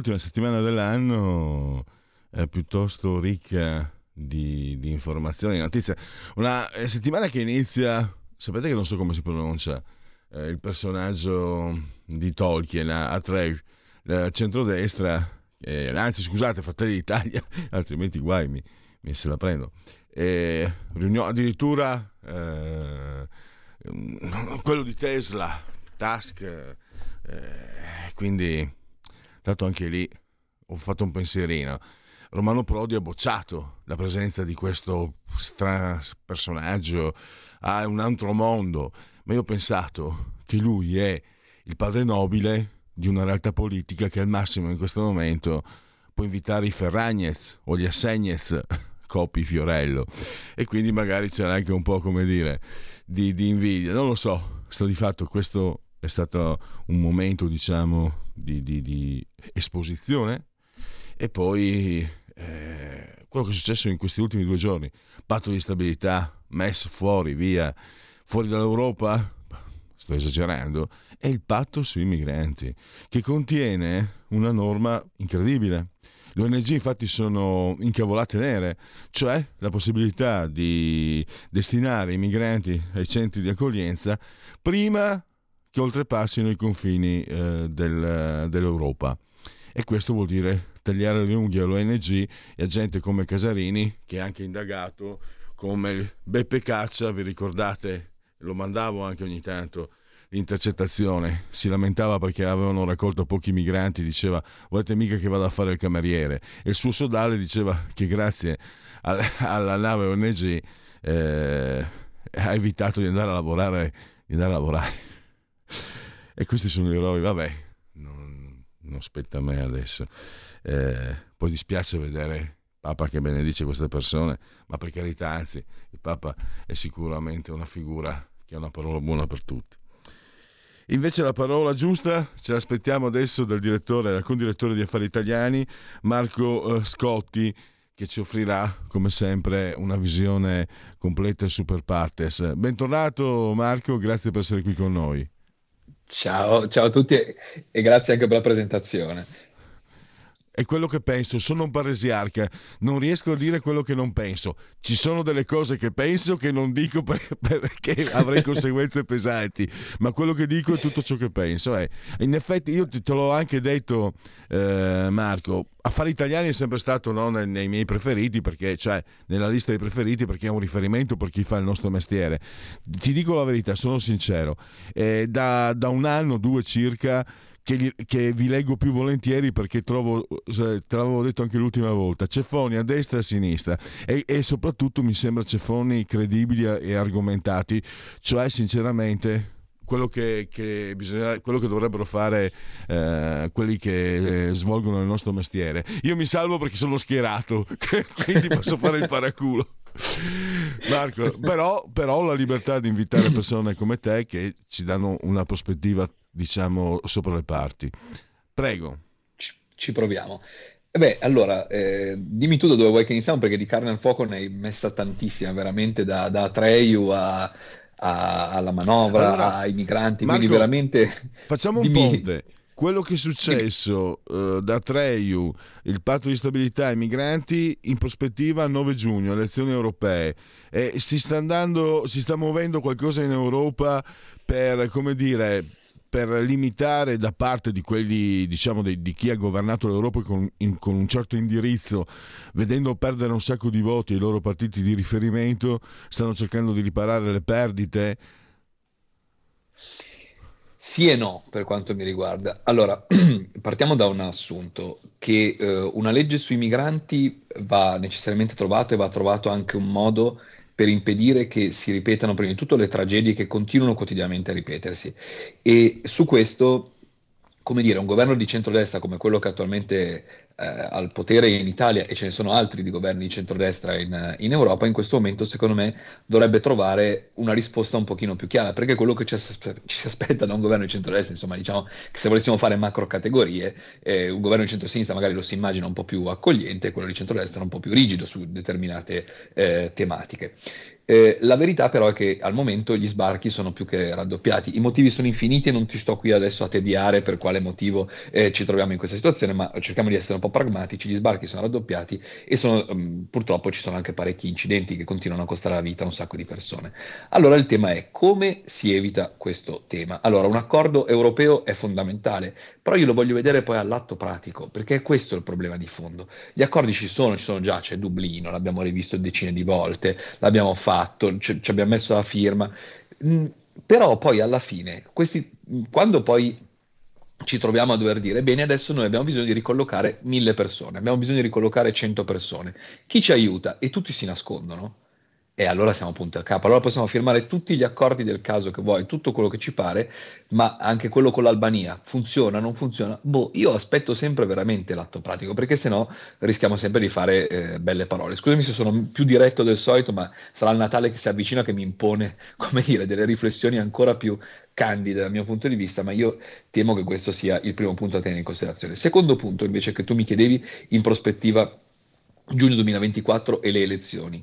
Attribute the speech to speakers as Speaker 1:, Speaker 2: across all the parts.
Speaker 1: Penultima settimana dell'anno è piuttosto ricca di, di informazioni, notizie. Una eh, settimana che inizia, sapete che non so come si pronuncia, eh, il personaggio di Tolkien, Atreus, il centrodestra, eh, anzi scusate, Fratelli d'Italia, altrimenti guai mi, mi se la prendo. E, riunione, addirittura eh, quello di Tesla, Task, eh, quindi tanto anche lì ho fatto un pensierino. Romano Prodi ha bocciato la presenza di questo strano personaggio a un altro mondo, ma io ho pensato che lui è il padre nobile di una realtà politica che al massimo in questo momento può invitare i Ferragnez o gli Assegnez Copi Fiorello. E quindi magari c'era anche un po' come dire di, di invidia, non lo so, sto di fatto questo è stato un momento diciamo di, di, di esposizione. E poi eh, quello che è successo in questi ultimi due giorni patto di stabilità MES fuori via fuori dall'Europa sto esagerando è il patto sui migranti che contiene una norma incredibile. Le ONG infatti sono incavolate nere, cioè la possibilità di destinare i migranti ai centri di accoglienza prima che oltrepassino i confini eh, del, dell'Europa. E questo vuol dire tagliare le unghie all'ONG e a gente come Casarini, che è anche indagato, come Beppe Caccia, vi ricordate, lo mandavo anche ogni tanto, l'intercettazione, si lamentava perché avevano raccolto pochi migranti, diceva volete mica che vada a fare il cameriere e il suo sodale diceva che grazie alla, nave ONG eh, ha evitato di andare a lavorare, di andare a lavorare. E questi sono i eroi, vabbè, non, non spetta a me adesso. Eh, poi dispiace vedere Papa che benedice queste persone, ma per carità, anzi, il Papa è sicuramente una figura che ha una parola buona per tutti. Invece la parola giusta ce l'aspettiamo adesso dal direttore, dal condirettore di Affari Italiani, Marco eh, Scotti, che ci offrirà, come sempre, una visione completa e super partes. Bentornato Marco, grazie per essere qui con noi.
Speaker 2: Ciao, ciao a tutti e grazie anche per la presentazione
Speaker 1: è quello che penso, sono un paresiarca, non riesco a dire quello che non penso. Ci sono delle cose che penso che non dico perché avrei conseguenze pesanti, ma quello che dico è tutto ciò che penso. Eh. In effetti io te l'ho anche detto, eh, Marco, Affari Italiani è sempre stato no, nei, nei, miei preferiti, perché, cioè nella lista dei preferiti, perché è un riferimento per chi fa il nostro mestiere. Ti dico la verità, sono sincero, eh, da, da un anno, due circa che, gli, che, vi leggo più volentieri perché trovo, te l'avevo detto anche l'ultima volta, ceffoni a destra e a sinistra e, e soprattutto mi sembra ceffoni credibili e argomentati, cioè sinceramente quello che, che, bisogna, quello che dovrebbero fare eh, quelli che eh, svolgono il nostro mestiere. Io mi salvo perché sono schierato, quindi posso fare il paraculo. Marco, però, però la libertà di invitare persone come te che ci danno una prospettiva diciamo, sopra le parti. Prego.
Speaker 2: Ci, ci proviamo. Eh beh, allora, eh, dimmi tu da dove vuoi che iniziamo, perché di carne al fuoco ne hai messa tantissima, veramente da, da Atreyu a, a, alla manovra, allora, ai migranti, Marco, quindi veramente...
Speaker 1: Facciamo un ponte. Quello che è successo uh, da Treyu, il patto di stabilità ai migranti, in prospettiva 9 giugno, elezioni europee. Eh, si, sta andando, si sta muovendo qualcosa in Europa per, come dire, per limitare da parte di quelli, diciamo, di, di chi ha governato l'Europa con, in, con, un certo indirizzo, vedendo perdere un sacco di voti i loro partiti di riferimento, stanno cercando di riparare le perdite?
Speaker 2: Sì e no, per quanto mi riguarda. Allora, partiamo da un assunto, che eh, una legge sui migranti va necessariamente trovata e va trovato anche un modo per impedire che si ripetano prima di tutto le tragedie che continuano quotidianamente a ripetersi. E su questo come dire, un governo di centrodestra come quello che attualmente al potere in Italia e ce ne sono altri di governi di centrodestra in, in, Europa, in questo momento secondo me dovrebbe trovare una risposta un pochino più chiara, perché quello che ci, ci si aspetta da un governo di centrodestra, insomma diciamo che se volessimo fare macro categorie, eh, un governo di centrosinistra magari lo si immagina un po' più accogliente, quello di centrodestra un po' più rigido su determinate eh, tematiche. Eh, la verità però è che al momento gli sbarchi sono più che raddoppiati. I motivi sono infiniti e non ti sto qui adesso a tediare per quale motivo eh, ci troviamo in questa situazione, ma cerchiamo di essere un po' pragmatici. Gli sbarchi sono raddoppiati e sono, um, purtroppo ci sono anche parecchi incidenti che continuano a costare la vita a un sacco di persone. Allora il tema è come si evita questo tema. Allora un accordo europeo è fondamentale, però io lo voglio vedere poi all'atto pratico, perché è questo il problema di fondo. Gli accordi ci sono, ci sono già, c'è Dublino, l'abbiamo rivisto decine di volte, l'abbiamo fatto fatto, ci, ci abbiamo messo la firma, mm, però poi alla fine, questi, quando poi ci troviamo a dover dire, bene, adesso noi abbiamo bisogno di ricollocare mille persone, abbiamo bisogno di ricollocare cento persone, chi ci aiuta? E tutti si nascondono e allora siamo punto a capo. Allora possiamo firmare tutti gli accordi del caso che vuoi, tutto quello che ci pare, ma anche quello con l'Albania funziona, non funziona? Boh, io aspetto sempre veramente l'atto pratico, perché sennò rischiamo sempre di fare eh, belle parole. Scusami se sono più diretto del solito, ma sarà il Natale che si avvicina che mi impone, come dire, delle riflessioni ancora più candide dal mio punto di vista, ma io temo che questo sia il primo punto da tenere in considerazione. Secondo punto, invece, che tu mi chiedevi in prospettiva giugno 2024 e le elezioni.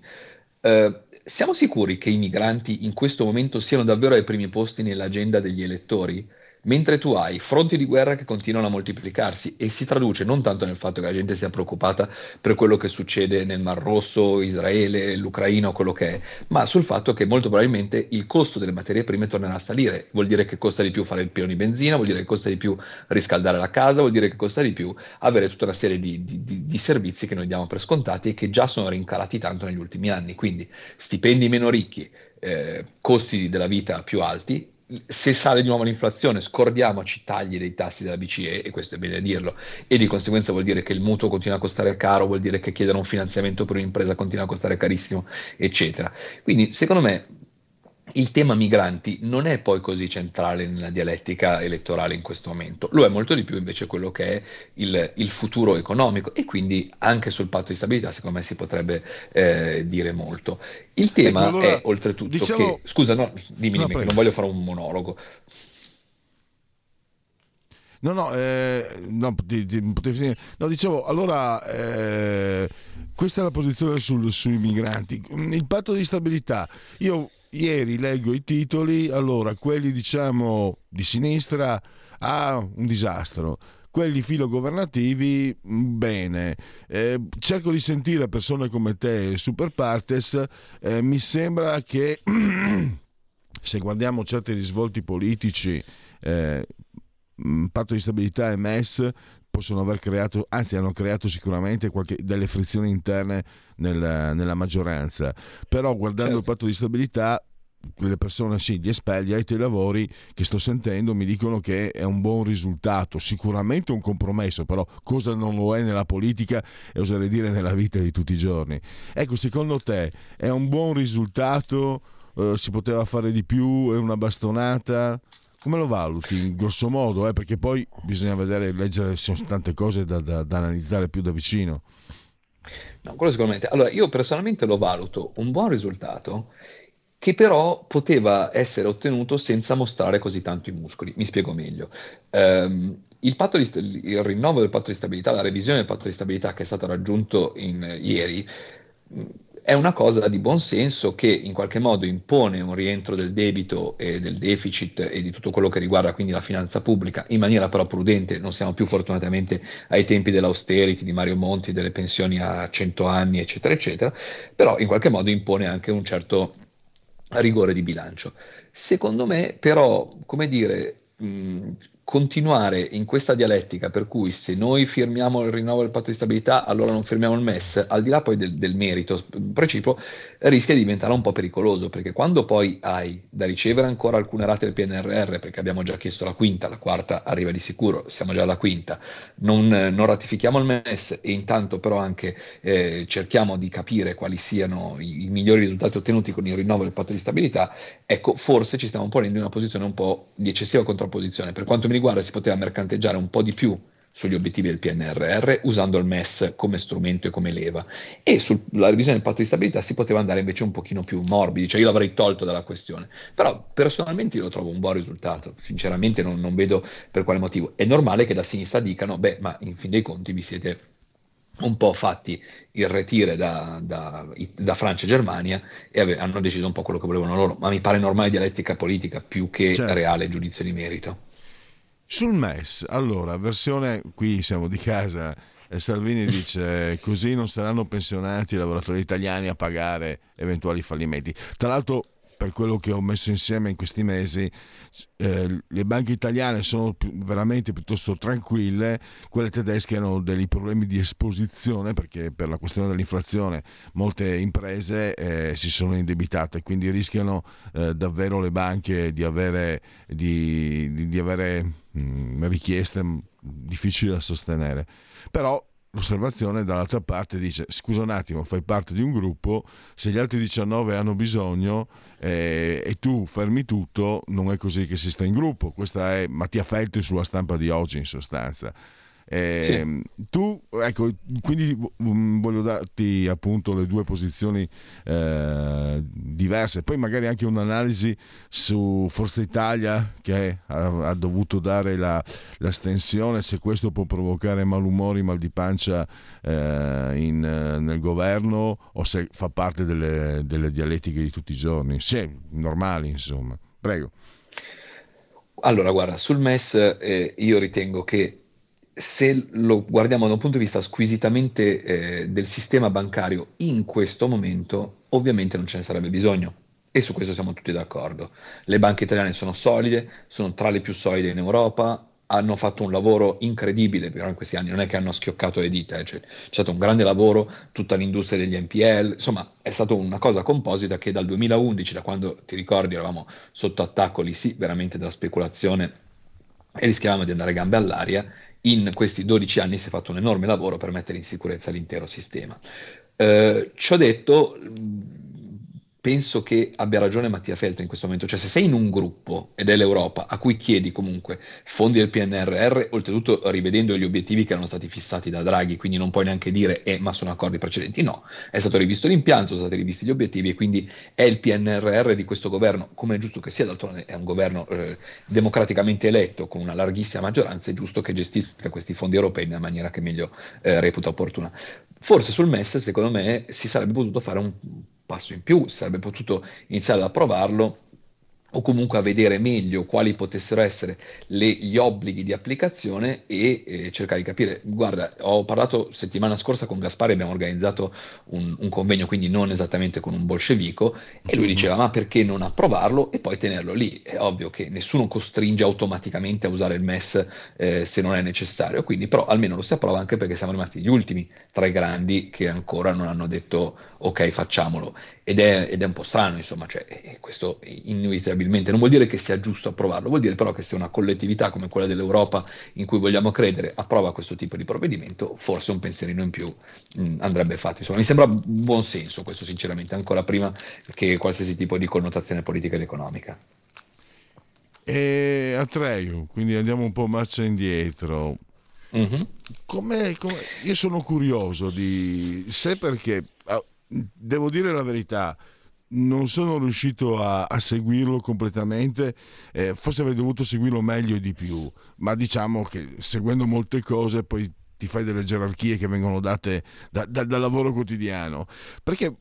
Speaker 2: Uh, siamo sicuri che i migranti in questo momento siano davvero ai primi posti nell'agenda degli elettori? Mentre tu hai fronti di guerra che continuano a moltiplicarsi e si traduce non tanto nel fatto che la gente sia preoccupata per quello che succede nel Mar Rosso, Israele, l'Ucraina o quello che è, ma sul fatto che molto probabilmente il costo delle materie prime tornerà a salire. Vuol dire che costa di più fare il pieno di benzina, vuol dire che costa di più riscaldare la casa, vuol dire che costa di più avere tutta una serie di, di, di servizi che noi diamo per scontati e che già sono rincalati tanto negli ultimi anni. Quindi stipendi meno ricchi, eh, costi della vita più alti se sale di nuovo l'inflazione, scordiamoci tagli dei tassi della BCE, e questo è bene dirlo, e di conseguenza vuol dire che il mutuo continua a costare caro, vuol dire che chiedere un finanziamento per un'impresa continua a costare carissimo, eccetera. Quindi, secondo me, il tema migranti non è poi così centrale nella dialettica elettorale in questo momento, lo è molto di più invece quello che è il, il futuro economico e quindi anche sul patto di stabilità secondo me si potrebbe eh, dire molto. Il tema ecco, allora, è oltretutto diciamo... che, scusa, no, dimmi, no, dimmi che non voglio fare un monologo.
Speaker 1: No, no, eh, no, ti, ti, no, dicevo, allora, eh, questa è la posizione sul, sui migranti. Il patto di stabilità, io ieri leggo i titoli, allora quelli diciamo di sinistra, ah, un disastro. Quelli filogovernativi, mm, bene. Eh, cerco di sentire persone come te, super partes, eh, mi sembra che se guardiamo certi risvolti politici, eh, mm, patto di stabilità e MES possono aver creato, anzi hanno creato sicuramente qualche, delle frizioni interne nel, nella maggioranza, però guardando certo. il patto di stabilità quelle persone, sì, gli esperti, ai tuoi lavori che sto sentendo mi dicono che è un buon risultato, sicuramente un compromesso, però cosa non lo è nella politica e oserei dire nella vita di tutti i giorni. Ecco, secondo te è un buon risultato? Eh, si poteva fare di più? È una bastonata? Come lo valuti in grosso modo? Eh? Perché poi bisogna vedere, leggere, ci sono tante cose da, da, da analizzare più da vicino.
Speaker 2: No, quello sicuramente. Allora, io personalmente lo valuto un buon risultato che però poteva essere ottenuto senza mostrare così tanto i muscoli. Mi spiego meglio. Um, il, di, il, rinnovo del patto di stabilità, la revisione del patto di stabilità che è stato raggiunto in, ieri, è una cosa di buon senso che in qualche modo impone un rientro del debito e del deficit e di tutto quello che riguarda quindi la finanza pubblica in maniera però prudente, non siamo più fortunatamente ai tempi dell'austerity di Mario Monti, delle pensioni a 100 anni eccetera eccetera, però in qualche modo impone anche un certo rigore di bilancio. Secondo me però, come dire, mh, continuare in questa dialettica per cui se noi firmiamo il rinnovo del patto di stabilità allora non firmiamo il MES, al di là poi del, del merito precipuo, rischia di diventare un po' pericoloso, perché quando poi hai da ricevere ancora alcune rate del PNRR, perché abbiamo già chiesto la quinta, la quarta arriva di sicuro, siamo già alla quinta, non, non ratifichiamo il MES e intanto però anche eh, cerchiamo di capire quali siano i, i, migliori risultati ottenuti con il rinnovo del patto di stabilità, ecco, forse ci stiamo ponendo in una posizione un po' di eccessiva contrapposizione. Per quanto mi riguarda si poteva mercanteggiare un po' di più sugli obiettivi del PNRR usando il MES come strumento e come leva e sulla revisione del patto di stabilità si poteva andare invece un pochino più morbidi, cioè io l'avrei tolto dalla questione, però personalmente io lo trovo un buon risultato, sinceramente non, non vedo per quale motivo. È normale che da sinistra dicano, beh, ma in fin dei conti vi siete un po' fatti il retire da, da, da, Francia e Germania e ave- hanno deciso un po' quello che volevano loro, ma mi pare normale dialettica politica più che certo. reale giudizio di merito.
Speaker 1: Sul MES, allora, versione, qui siamo di casa, eh, Salvini dice così non saranno pensionati i lavoratori italiani a pagare eventuali fallimenti. Tra l'altro per quello che ho messo insieme in questi mesi, eh, le banche italiane sono veramente piuttosto tranquille, quelle tedesche hanno dei problemi di esposizione perché per la questione dell'inflazione molte imprese eh, si sono indebitate, quindi rischiano eh, davvero le banche di avere, di, di, di avere mh, mm, richieste difficili da sostenere. Però l'osservazione dall'altra parte dice scusa un attimo fai parte di un gruppo se gli altri 19 hanno bisogno eh, e tu fermi tutto non è così che si sta in gruppo questa è Mattia Feltri sulla stampa di oggi in sostanza eh, sì. Tu, ecco, quindi voglio darti appunto le due posizioni eh, diverse, poi magari anche un'analisi su Forza Italia che ha, ha dovuto dare la, l'astensione, se questo può provocare malumori, mal di pancia eh, in, nel governo o se fa parte delle, delle dialettiche di tutti i giorni, sì, normali insomma. Prego.
Speaker 2: Allora, guarda, sul MES eh, io ritengo che se lo guardiamo da un punto di vista squisitamente eh, del sistema bancario in questo momento, ovviamente non ce ne sarebbe bisogno. E su questo siamo tutti d'accordo. Le banche italiane sono solide, sono tra le più solide in Europa, hanno fatto un lavoro incredibile però in questi anni, non è che hanno schioccato le dita, eh, cioè, c'è stato un grande lavoro, tutta l'industria degli NPL, insomma è stata una cosa composita che dal 2011, da quando ti ricordi eravamo sotto attacco lì sì, veramente da speculazione e rischiavamo di andare gambe all'aria, in questi 12 anni si è fatto un enorme lavoro per mettere in sicurezza l'intero sistema. Eh, ciò detto, penso che abbia ragione Mattia Feltri in questo momento, cioè se sei in un gruppo ed è l'Europa a cui chiedi comunque fondi del PNRR, oltretutto rivedendo gli obiettivi che erano stati fissati da Draghi, quindi non puoi neanche dire eh, ma sono accordi precedenti, no, è stato rivisto l'impianto, sono stati rivisti gli obiettivi e quindi è il PNRR di questo governo, come è giusto che sia, d'altronde è un governo eh, democraticamente eletto con una larghissima maggioranza, è giusto che gestisca questi fondi europei nella maniera che meglio eh, reputa opportuna. Forse sul MES, secondo me, si sarebbe potuto fare un passo in più, sarebbe potuto iniziare ad approvarlo o comunque a vedere meglio quali potessero essere le, gli obblighi di applicazione e eh, cercare di capire. Guarda, ho parlato settimana scorsa con Gaspari, abbiamo organizzato un, un, convegno, quindi non esattamente con un bolscevico, e lui diceva ma perché non approvarlo e poi tenerlo lì? È ovvio che nessuno costringe automaticamente a usare il MES eh, se non è necessario, quindi però almeno lo si approva anche perché siamo rimasti gli ultimi tra i grandi che ancora non hanno detto ok facciamolo ed è, ed è un po' strano insomma, cioè, questo inevitabilmente non vuol dire che sia giusto approvarlo, vuol dire però che se una collettività come quella dell'Europa in cui vogliamo credere approva questo tipo di provvedimento, forse un pensierino in più mh, andrebbe fatto. Insomma, mi sembra buon senso questo sinceramente, ancora prima che qualsiasi tipo di connotazione politica ed economica.
Speaker 1: E Atreyu, quindi andiamo un po' marcia indietro. Mm-hmm. Com'è, com'è? Io sono curioso di se perché ah, devo dire la verità. Non sono riuscito a, a seguirlo completamente, eh, forse avrei dovuto seguirlo meglio e di più, ma diciamo che seguendo molte cose poi ti fai delle gerarchie che vengono date da, da, dal lavoro quotidiano. Perché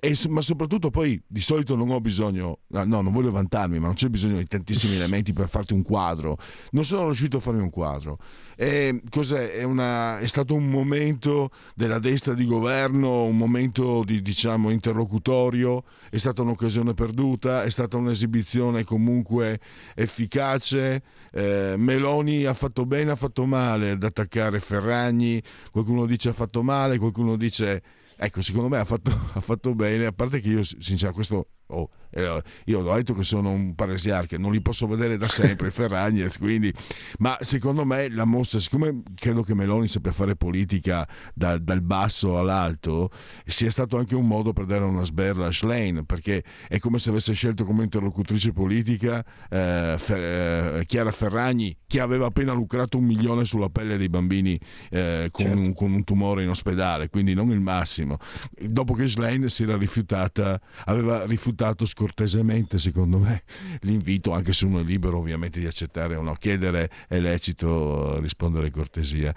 Speaker 1: e, ma soprattutto poi di solito non ho bisogno, no, non voglio vantarmi, ma non c'è bisogno di tantissimi elementi per farti un quadro. Non sono riuscito a farmi un quadro. E cos'è? È, una, è, stato un momento della destra di governo, un momento di, diciamo, interlocutorio, è stata un'occasione perduta, è stata un'esibizione comunque efficace. Eh, Meloni ha fatto bene, ha fatto male ad attaccare Ferragni, qualcuno dice ha fatto male, qualcuno dice ecco, secondo me ha fatto, ha fatto bene, a parte che io, sinceramente, questo Oh, eh, io ho detto che sono un paresiarca, non li posso vedere da sempre, Ferragnez, quindi, ma secondo me la mossa, siccome credo che Meloni sappia fare politica da, dal basso all'alto, sia stato anche un modo per dare una sberla a Schlein, perché è come se avesse scelto come interlocutrice politica eh, Fer, eh, Chiara Ferragni, che aveva appena lucrato un milione sulla pelle dei bambini eh, con, certo. un, con, un, tumore in ospedale, quindi non il massimo. Dopo che Schlein si era rifiutata, aveva rifiutato rifiutato scortesemente, secondo me, l'invito, anche se uno è libero ovviamente di accettare o no. Chiedere è lecito, rispondere cortesia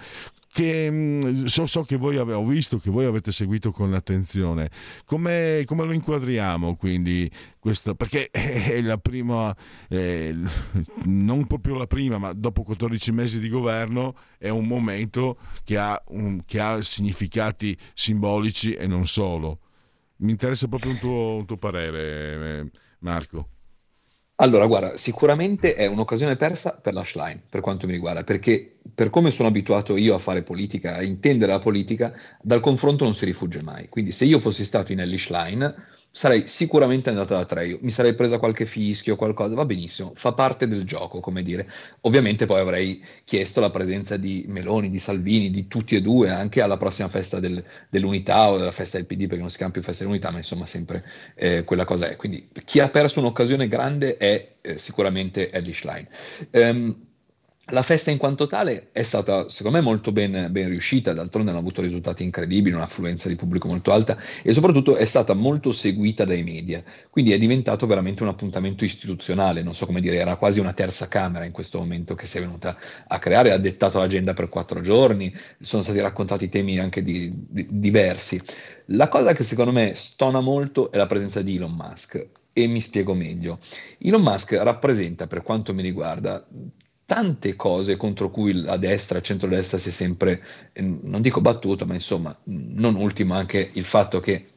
Speaker 1: che mm, so, so, che voi avete, visto che voi avete seguito con attenzione. Come, come lo inquadriamo quindi questo? Perché è la prima, eh, non proprio la prima, ma dopo 14 mesi di governo è un momento che ha, un, che ha significati simbolici e non solo. Mi interessa proprio un tuo, un tuo parere, eh, Marco.
Speaker 2: Allora, guarda, sicuramente è un'occasione persa per la Schlein, per quanto mi riguarda, perché per come sono abituato io a fare politica, a intendere la politica, dal confronto non si rifugge mai. Quindi se io fossi stato in Ellie Schlein, sarei sicuramente andata da tre, mi sarei presa qualche fischio, qualcosa, va benissimo, fa parte del gioco, come dire. Ovviamente poi avrei chiesto la presenza di Meloni, di Salvini, di tutti e due, anche alla prossima festa del, dell'unità o della festa del PD, perché non si chiama più festa dell'unità, ma insomma sempre eh, quella cosa è. Quindi chi ha perso un'occasione grande è eh, sicuramente Eddie Schlein. Um, la festa in quanto tale è stata, secondo me, molto ben, ben, riuscita, d'altronde hanno avuto risultati incredibili, un'affluenza di pubblico molto alta e soprattutto è stata molto seguita dai media, quindi è diventato veramente un appuntamento istituzionale, non so come dire, era quasi una terza camera in questo momento che si è venuta a creare, ha dettato l'agenda per quattro giorni, sono stati raccontati temi anche di, di, diversi. La cosa che secondo me stona molto è la presenza di Elon Musk. E mi spiego meglio. Elon Musk rappresenta, per quanto mi riguarda, tante cose contro cui la destra, il centrodestra si è sempre, eh, non dico battuto, ma insomma, non ultimo anche il fatto che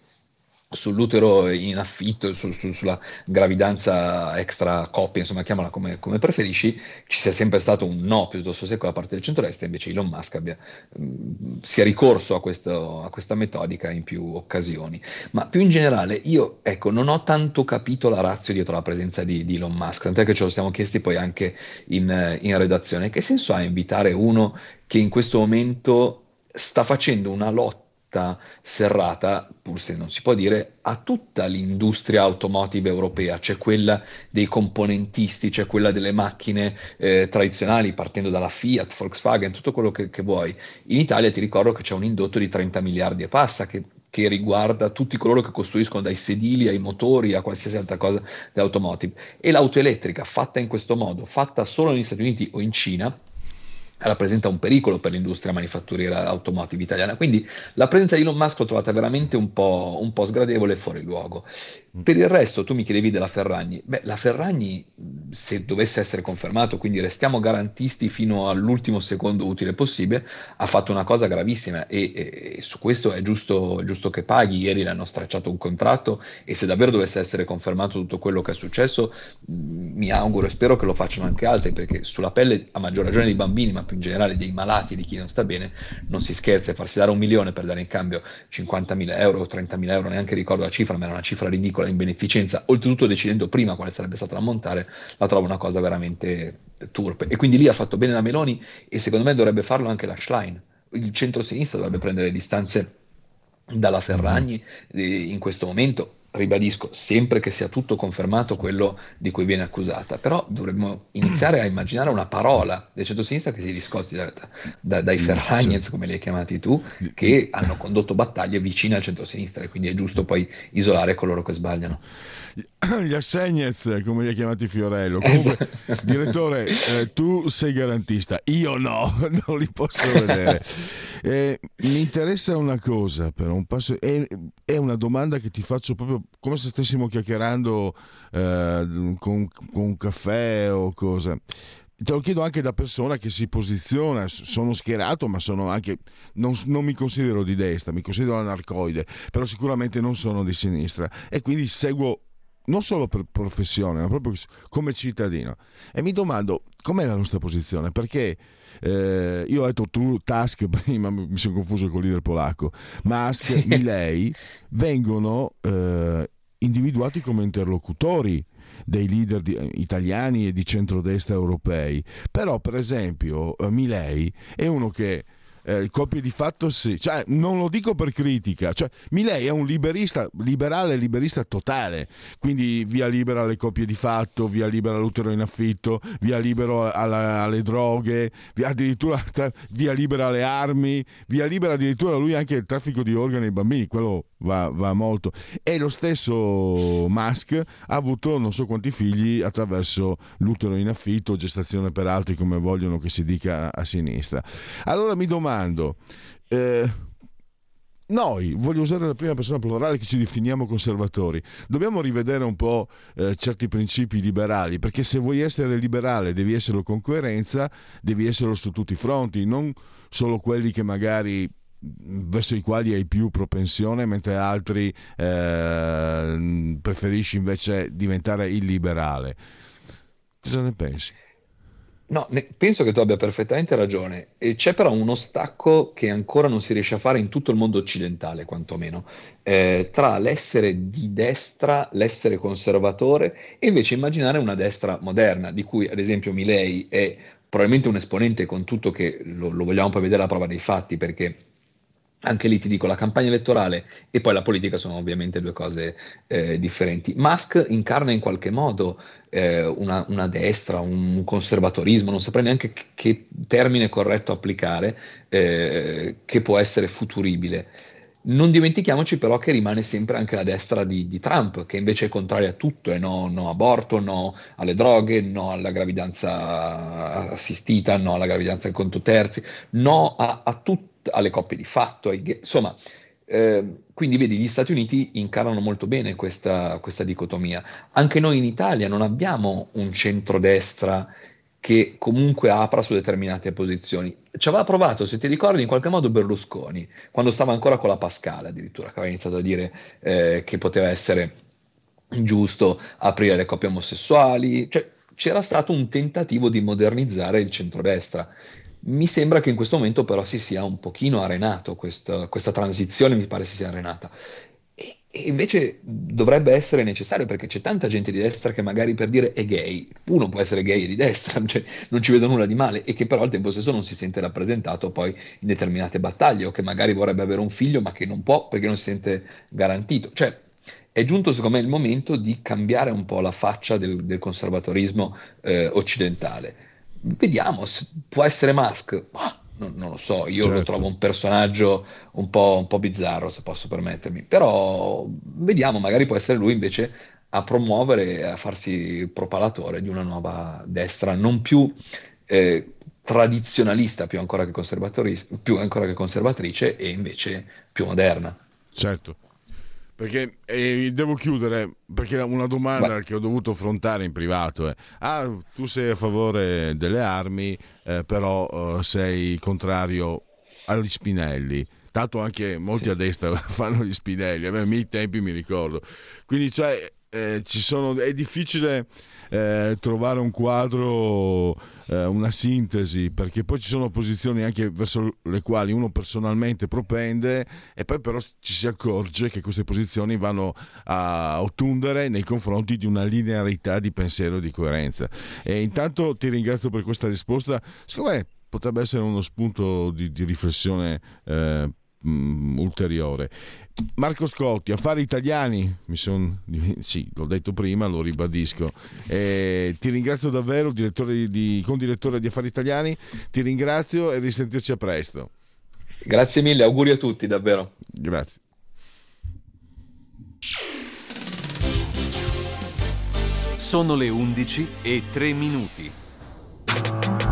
Speaker 2: sull'utero in affitto, su, su, sulla gravidanza extra coppia, insomma, chiamala come, come, preferisci, ci sia sempre stato un no piuttosto secco da parte del centro-est, invece Elon Musk abbia, mh, mm, sia ricorso a, questo, a, questa metodica in più occasioni. Ma più in generale, io ecco, non ho tanto capito la razza dietro la presenza di, di, Elon Musk, tant'è che ce lo siamo chiesti poi anche in, in redazione. Che senso ha invitare uno che in questo momento sta facendo una lotta? Lotta serrata, pur se non si può dire, a tutta l'industria automotive europea, c'è quella dei componentisti, c'è quella delle macchine eh, tradizionali, partendo dalla Fiat, Volkswagen, tutto quello che, che, vuoi. In Italia ti ricordo che c'è un indotto di 30 miliardi e passa che, che riguarda tutti coloro che costruiscono dai sedili ai motori a qualsiasi altra cosa dell'automotive. E l'auto elettrica fatta in questo modo, fatta solo negli Stati Uniti o in Cina, rappresenta un pericolo per l'industria manifatturiera automotive italiana. Quindi la presenza di Elon Musk l'ho trovata veramente un po', un po sgradevole e fuori luogo. Per il resto, tu mi chiedevi della Ferragni. Beh, la Ferragni, se dovesse essere confermato, quindi restiamo garantisti fino all'ultimo secondo utile possibile, ha fatto una cosa gravissima e, e, e su questo è giusto, giusto, che paghi. Ieri le hanno stracciato un contratto e se davvero dovesse essere confermato tutto quello che è successo, mi auguro e spero che lo facciano anche altri, perché sulla pelle, a maggior ragione dei bambini, ma più in generale dei malati, di chi non sta bene, non si scherza. Farsi dare un milione per dare in cambio 50.000 euro o 30.000 euro, neanche ricordo la cifra, ma era una cifra ridicola piccola in beneficenza, oltretutto decidendo prima quale sarebbe stata da montare, la trovo una cosa veramente turpe. E quindi lì ha fatto bene la Meloni e secondo me dovrebbe farlo anche la Schlein. Il centro-sinistra dovrebbe prendere distanze dalla Ferragni mm-hmm. in questo momento ribadisco, sempre che sia tutto confermato quello di cui viene accusata, però dovremmo iniziare a immaginare una parola del centro-sinistra che si discosti da, da, dai mm, Ferragnez, come li hai chiamati tu, che hanno condotto battaglie vicine al centro-sinistra e quindi è giusto poi isolare coloro che sbagliano.
Speaker 1: Gli Assegnez, come li ha chiamati Fiorello. Comunque, esatto. direttore, eh, tu sei garantista, io no, non li posso vedere. Eh, mi interessa una cosa, però, un passo, è, è, una domanda che ti faccio proprio come se stessimo chiacchierando eh, con, con un caffè o cosa te lo chiedo anche da persona che si posiziona, sono schierato, ma sono anche, non, non, mi considero di destra, mi considero anarcoide, però sicuramente non sono di sinistra. E quindi seguo non solo per professione, ma proprio come cittadino. E mi domando com'è la nostra posizione, perché eh, io ho detto tu, Tusk, prima mi sono confuso con il leader polacco, Musk, Milei, vengono eh, individuati come interlocutori dei leader di, eh, italiani e di centrodestra europei. Però, per esempio, eh, Milei è uno che eh, coppie di fatto sì, cioè, non lo dico per critica, cioè, Milei è un liberista, liberale liberista totale, quindi via libera alle coppie di fatto, via libera l'utero in affitto, via libero alla, alle droghe, via addirittura via libera alle armi, via libera addirittura lui anche il traffico di organi ai bambini, quello va, va molto. E lo stesso Musk ha avuto non so quanti figli attraverso l'utero in affitto, gestazione per altri, come vogliono che si dica a sinistra. Allora mi domando, eh, noi, voglio usare la prima persona plurale che ci definiamo conservatori, dobbiamo rivedere un po' eh, certi principi liberali, perché se vuoi essere liberale devi esserlo con coerenza, devi esserlo su tutti i fronti, non solo quelli che magari verso i quali hai più propensione, mentre altri eh, preferisci invece diventare illiberale. Cosa ne pensi?
Speaker 2: No, ne, penso che tu abbia perfettamente ragione. E c'è però uno stacco che ancora non si riesce a fare in tutto il mondo occidentale, quantomeno, eh, tra l'essere di destra, l'essere conservatore e invece immaginare una destra moderna, di cui ad esempio Milei è probabilmente un esponente con tutto che lo, lo vogliamo poi vedere alla prova dei fatti, perché anche lì ti dico, la campagna elettorale e poi la politica sono ovviamente due cose eh, differenti. Musk incarna in qualche modo eh, una, una, destra, un conservatorismo, non saprei neanche che, termine corretto applicare, eh, che può essere futuribile. Non dimentichiamoci però che rimane sempre anche la destra di, di Trump, che invece è contraria a tutto, è no, no aborto, no alle droghe, no alla gravidanza assistita, no alla gravidanza in conto terzi, no a, a tutto alle coppie di fatto, ai, insomma, eh, quindi vedi, gli Stati Uniti incarnano molto bene questa, questa, dicotomia. Anche noi in Italia non abbiamo un centrodestra che comunque apra su determinate posizioni. Ci aveva provato, se ti ricordi, in qualche modo Berlusconi, quando stava ancora con la Pascale addirittura, che aveva iniziato a dire eh, che poteva essere giusto aprire le coppie omosessuali, cioè c'era stato un tentativo di modernizzare il centrodestra. Mi sembra che in questo momento però si sia un pochino arenato, questa, questa transizione mi pare si sia arenata. E, invece dovrebbe essere necessario perché c'è tanta gente di destra che magari per dire è gay, uno può essere gay e di destra, cioè non ci vedo nulla di male e che però al tempo stesso non si sente rappresentato poi in determinate battaglie o che magari vorrebbe avere un figlio ma che non può perché non si sente garantito. Cioè è giunto secondo me il momento di cambiare un po' la faccia del, del conservatorismo eh, occidentale vediamo, può essere Musk. Non, non, lo so, io certo. lo trovo un personaggio un po', un po' bizzarro, se posso permettermi, però vediamo, magari può essere lui invece a promuovere, a farsi propalatore di una nuova destra, non più eh, tradizionalista, più ancora, più ancora che conservatrice, e invece più moderna.
Speaker 1: Certo. Perché eh, devo chiudere, perché una domanda Beh. che ho dovuto affrontare in privato è, ah, tu sei a favore delle armi, eh, però eh, sei contrario agli spinelli. Tanto anche molti a destra fanno gli spinelli, a me miei tempi mi ricordo. Quindi cioè, eh, sono, è difficile eh, trovare un quadro, eh, una sintesi, perché poi ci sono posizioni anche verso le quali uno personalmente propende e poi però ci si accorge che queste posizioni vanno a ottundere nei confronti di una linearità di pensiero e di coerenza. E intanto ti ringrazio per questa risposta, secondo me potrebbe essere uno spunto di, di riflessione eh, mh, ulteriore. Marco Scotti, Affari Italiani, mi son, sì, l'ho detto prima, lo ribadisco. Eh, ti ringrazio davvero, direttore di, di, condirettore di Affari Italiani, ti ringrazio e risentirci a presto.
Speaker 2: Grazie mille, auguri a tutti, davvero.
Speaker 1: Grazie.
Speaker 3: Sono le 11 e 3 minuti.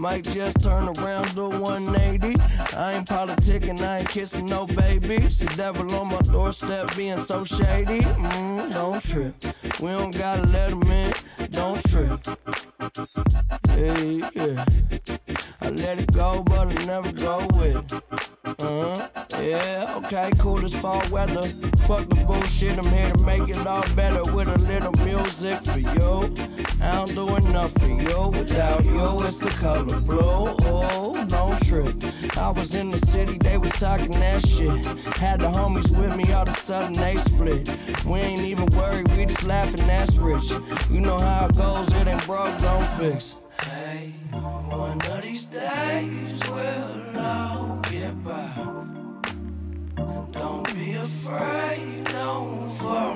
Speaker 4: Might just turn around do 180. I ain't politicking, I ain't kissing no baby. The devil on my doorstep being so shady. Mm, don't trip. We don't gotta let him in. Don't trip. Hey, yeah. I let it go, but I never go with it. Uh-huh. Yeah, okay, cool as fall weather. Fuck the bullshit, I'm here to make it all better with a little music for you. I don't do enough for you. Without you, it's the color blue. Oh, don't trip. I was in the city, they was talking that shit. Had the homies with me, all of a sudden they split. We ain't even worried, we just laughing, that's rich. You know how it goes, it ain't broke, don't fix. Hey, one of these days we'll all get by. Don't be afraid.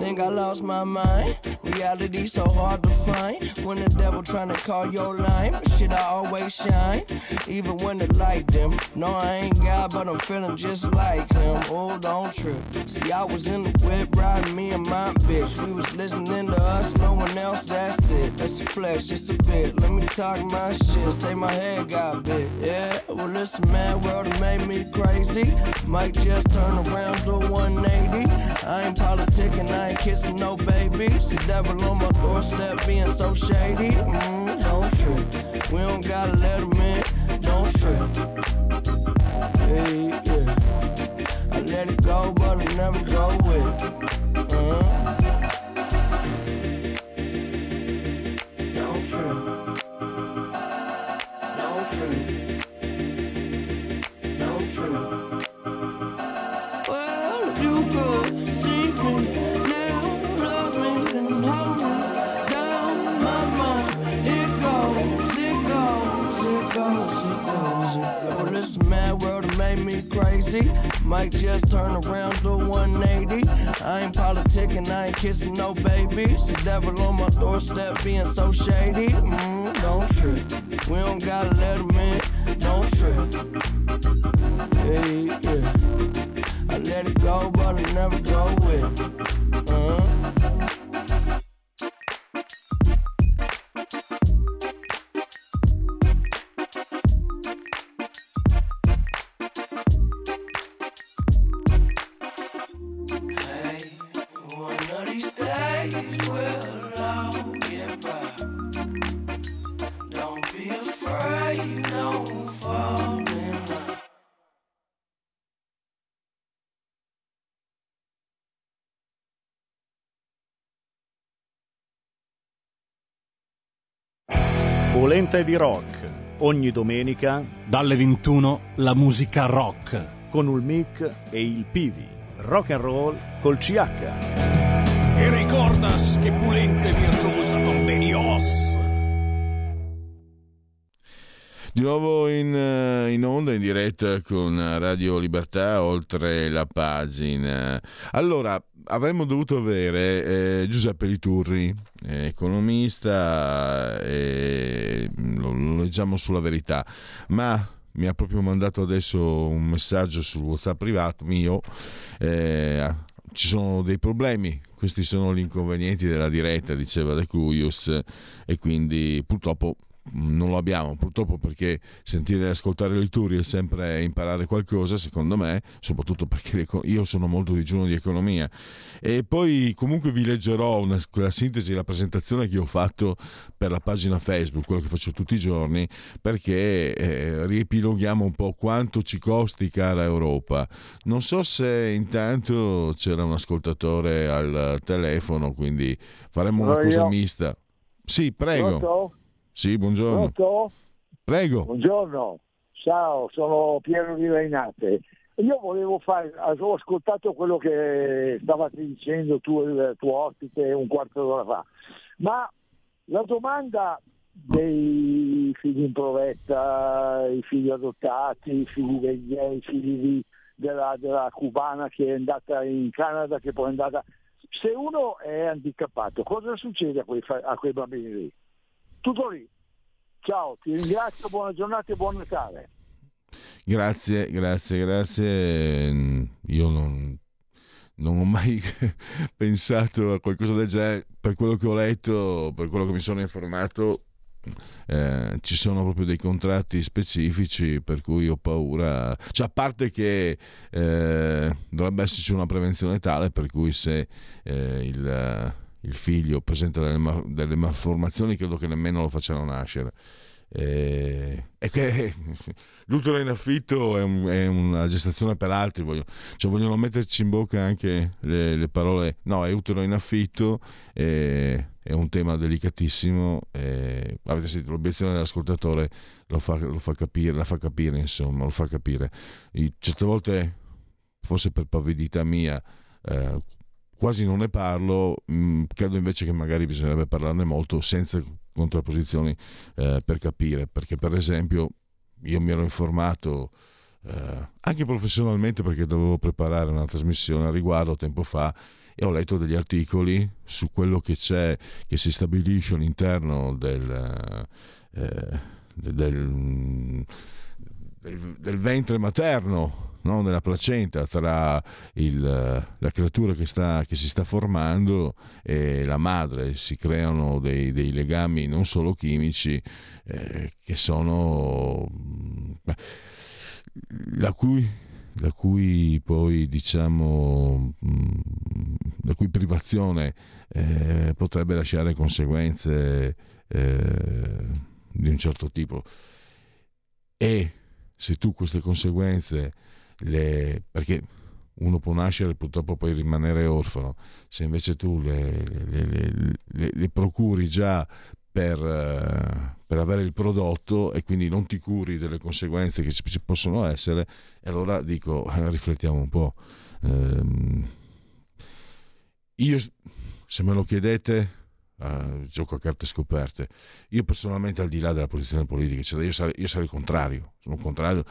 Speaker 4: Think I lost my mind. Reality so hard to find. When the devil trying to call your line, shit, I always shine. Even when the light dim. No, I ain't God, but I'm feeling just like him. Oh, don't trip. See, I was in the whip riding me and my bitch. We was listening to us, no one else, that's it. That's the flesh, just a bit. Let me talk my shit. Say my head got big. Yeah, well, listen, man, world made me crazy. Might just turn around do 180. I ain't politicking, I ain't kissing no babies. The devil on my doorstep being so shady. Mm, don't trip. We don't gotta let him in. Don't trip. Hey, yeah. I let it go, but I never go with it. Uh-huh. Crazy. Might just turn around do 180. I ain't politicking, I ain't kissing no babies. The devil on my doorstep being so shady. Mm, don't trip. We don't gotta let him in. Don't trip. Hey, yeah. I let it go, but I never go with it. Uh-huh.
Speaker 5: Polente di rock. Ogni domenica
Speaker 6: dalle 21 la musica rock
Speaker 5: con il mic e il Pivi. Rock and roll col CH.
Speaker 7: E ricordas che Pulente virtuosa con Benios.
Speaker 1: Di nuovo in, eh, in, onda, in diretta con Radio Libertà, oltre la pagina. Allora, avremmo dovuto avere eh, Giuseppe Liturri, eh, economista, eh, lo, lo, leggiamo sulla verità, ma mi ha proprio mandato adesso un messaggio sul WhatsApp privato mio. Eh, ci sono dei problemi, questi sono gli inconvenienti della diretta, diceva De Cuius, e quindi purtroppo non lo abbiamo purtroppo perché sentire e ascoltare le turi è sempre imparare qualcosa secondo me soprattutto perché io sono molto digiuno di economia. E poi comunque vi leggerò una, quella sintesi la presentazione che ho fatto per la pagina Facebook quello che faccio tutti i giorni perché eh, riepiloghiamo un po' quanto ci costi cara Europa. Non so se intanto c'era un ascoltatore al telefono quindi faremo una cosa mista. Sì prego.
Speaker 8: Pronto?
Speaker 1: Sì, buongiorno.
Speaker 8: Pronto?
Speaker 1: Prego.
Speaker 8: Buongiorno, ciao, sono Piero di Reinate. Io volevo fare, ho ascoltato quello che stavate dicendo tu e il tuo ospite un quarto d'ora fa, ma la domanda dei figli in provetta, i figli adottati, i figli dei miei, i figli di, della, della cubana che è andata in Canada, che poi è andata... Se uno è handicappato, cosa succede a quei, a quei bambini lì? Tutto lì. Ciao, ti ringrazio, buona giornata e buon Natale.
Speaker 1: Grazie, grazie, grazie. Io non, non ho mai pensato a qualcosa del genere. Per quello che ho letto, per quello che mi sono informato, eh, ci sono proprio dei contratti specifici per cui ho paura, cioè a parte che eh, dovrebbe esserci una prevenzione tale per cui se eh, il, il, figlio presenta delle, delle, malformazioni credo che nemmeno lo facciano nascere. Eh, e che l'utero in affitto è, un, è, una gestazione per altri, voglio, cioè vogliono metterci in bocca anche le, le parole, no, è utero in affitto, è, è un tema delicatissimo, eh, avete sentito l'obiezione dell'ascoltatore, lo fa, lo fa, capire, la fa capire, insomma, lo fa capire. E certe volte, forse per pavidità mia, eh, quasi non ne parlo, mm, credo invece che magari bisognerebbe parlarne molto senza contrapposizioni eh, per capire, perché per esempio io mi ero informato eh, anche professionalmente perché dovevo preparare una trasmissione a riguardo tempo fa e ho letto degli articoli su quello che c'è, che si stabilisce all'interno del, eh, del, del, del ventre materno no? nella placenta tra il, la creatura che, sta, che, si sta formando e la madre. Si creano dei, dei legami non solo chimici eh, che sono... la cui, la cui poi diciamo la cui privazione eh, potrebbe lasciare conseguenze eh, di un certo tipo e se tu queste conseguenze le, perché uno può nascere e purtroppo poi rimanere orfano, se invece tu le, le, le, procuri già per, per, avere il prodotto e quindi non ti curi delle conseguenze che ci, possono essere, allora dico, eh, riflettiamo un po'. Eh, io, se me lo chiedete, uh, gioco a carte scoperte. Io personalmente, al di là della posizione politica, cioè io, sarei, io sarei contrario. Sono contrario.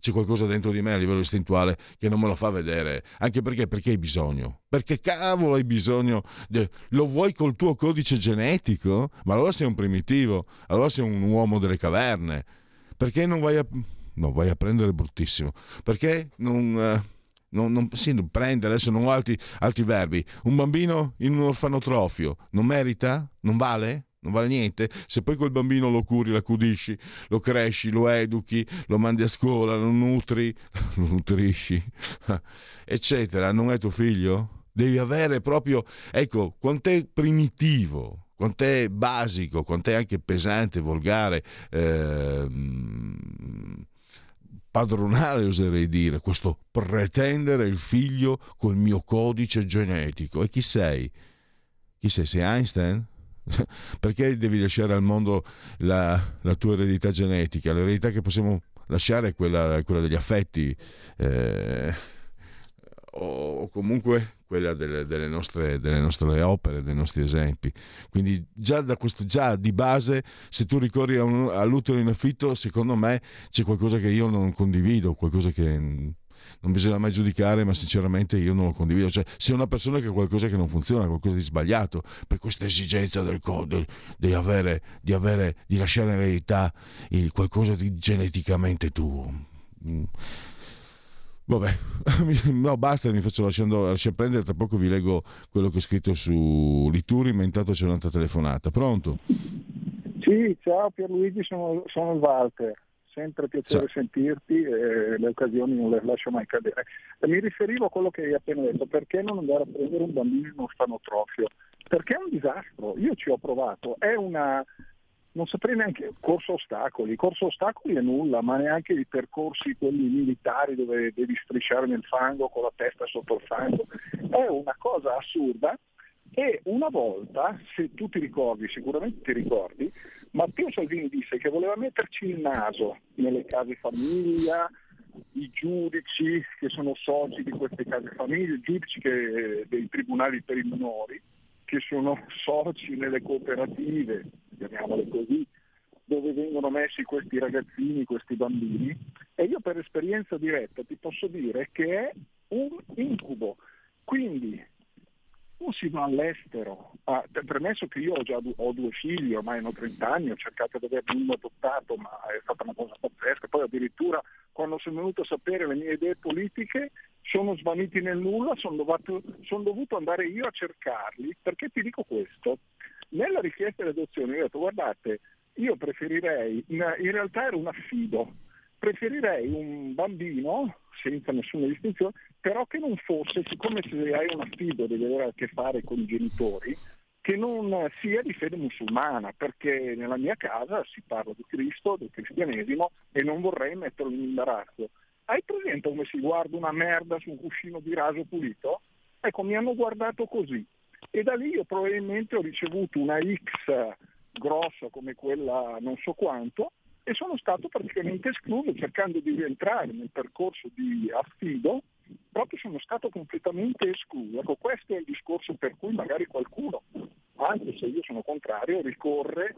Speaker 1: c'è qualcosa dentro di me a livello istintuale che non me lo fa vedere. Anche perché, perché hai bisogno? Perché cavolo hai bisogno? De, lo vuoi col tuo codice genetico? Ma allora sei un primitivo, allora sei un uomo delle caverne. Perché non vai a, no, vai a prendere bruttissimo? Perché non. Uh, non, non, sì, prende, adesso non ho altri, altri verbi. Un bambino in un orfanotrofio non merita? Non vale? non vale niente. Se poi quel bambino lo curi, l'accudisci, lo cresci, lo educhi, lo mandi a scuola, lo nutri, lo nutrisci, eccetera, non è tuo figlio? Devi avere proprio, ecco, quant'è primitivo, quant'è basico, quant'è anche pesante, volgare. Ehm, padronale, oserei dire, questo pretendere il figlio col mio codice genetico. E chi sei? Chi sei? Sei Einstein? Perché devi lasciare al mondo la, la tua eredità genetica? L'eredità che possiamo lasciare è quella, quella degli affetti. Eh, o comunque quella delle, delle, nostre, delle, nostre, opere, dei nostri esempi. Quindi già, questo, già di base, se tu ricorri all'utero in affitto, secondo me c'è qualcosa che io non condivido, qualcosa che non bisogna mai giudicare, ma sinceramente io non lo condivido. Cioè, se una persona che ha qualcosa che non funziona, qualcosa di sbagliato, per questa esigenza del code, di, avere, di, avere, di lasciare in eredità qualcosa di geneticamente tuo mm. Vabbè, no, basta, mi faccio lasciando, lascia prendere, tra poco vi leggo quello che ho scritto su Lituri, ma intanto c'è un'altra telefonata. Pronto?
Speaker 9: Sì, ciao Pierluigi, sono, sono il Walter, sempre piacere ciao. sentirti e le occasioni non le lascio mai cadere. E mi riferivo a quello che hai appena detto, perché non andare a prendere un bambino in uno stanotrofio? Perché è un disastro, io ci ho provato, è una, non saprei neanche corso ostacoli, corso ostacoli è nulla, ma neanche i percorsi quelli militari dove devi strisciare nel fango con la testa sotto il fango, è una cosa assurda e una volta, se tu ti ricordi, sicuramente ti ricordi, Matteo Salvini disse che voleva metterci il naso nelle case famiglia, i giudici che sono soci di queste case famiglie, i giudici che, dei tribunali per i minori, che sono soci nelle cooperative, chiamiamole così, dove vengono messi questi ragazzini, questi bambini e io per esperienza diretta ti posso dire che è un incubo. Quindi o si va all'estero, ah, premesso che io ho già ho due figli, ormai hanno 30 anni, ho cercato di averne uno adottato, ma è stata una cosa pazzesca, poi addirittura quando sono venuto a sapere le mie idee politiche sono svaniti nel nulla, sono dovuto, sono dovuto andare io a cercarli, perché ti dico questo, nella richiesta di adozione io ho detto guardate, io preferirei, in realtà era un affido, preferirei un bambino, senza nessuna distinzione, però che non fosse, siccome se hai un affido devi avere a che fare con i genitori, che non sia di fede musulmana, perché nella mia casa si parla di Cristo, del cristianesimo e non vorrei metterlo in imbarazzo. Hai presente come si guarda una merda su un cuscino di raso pulito? Ecco, mi hanno guardato così. E da lì io probabilmente ho ricevuto una X grossa come quella non so quanto e sono stato praticamente escluso cercando di rientrare nel percorso di affido, proprio sono stato completamente escluso. Ecco, questo è il discorso per cui magari qualcuno, anche se io sono contrario, ricorre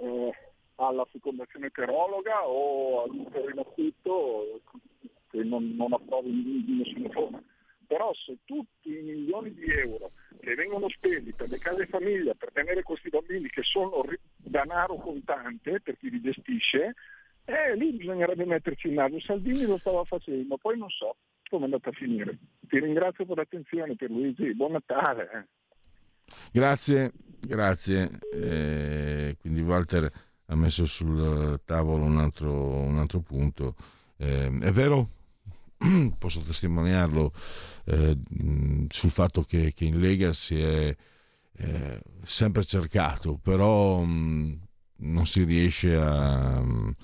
Speaker 9: eh, alla fecondazione eterologa o all'utero in affitto che non, non approvo in, in nessuna forma però se tutti i milioni di euro che vengono spesi per le case famiglia per tenere questi bambini che sono denaro contante per chi li gestisce, eh, lì bisognerebbe metterci il naso. Salvini lo stava facendo, poi non so come è andata a finire. Ti ringrazio per l'attenzione Pierluigi, buon Natale. Eh.
Speaker 1: Grazie, grazie. Eh, quindi Walter ha messo sul tavolo un altro, un altro punto. Eh, è vero posso testimoniarlo eh, sul fatto che, che, in Lega si è eh, sempre cercato, però mh, non si riesce a... Mh,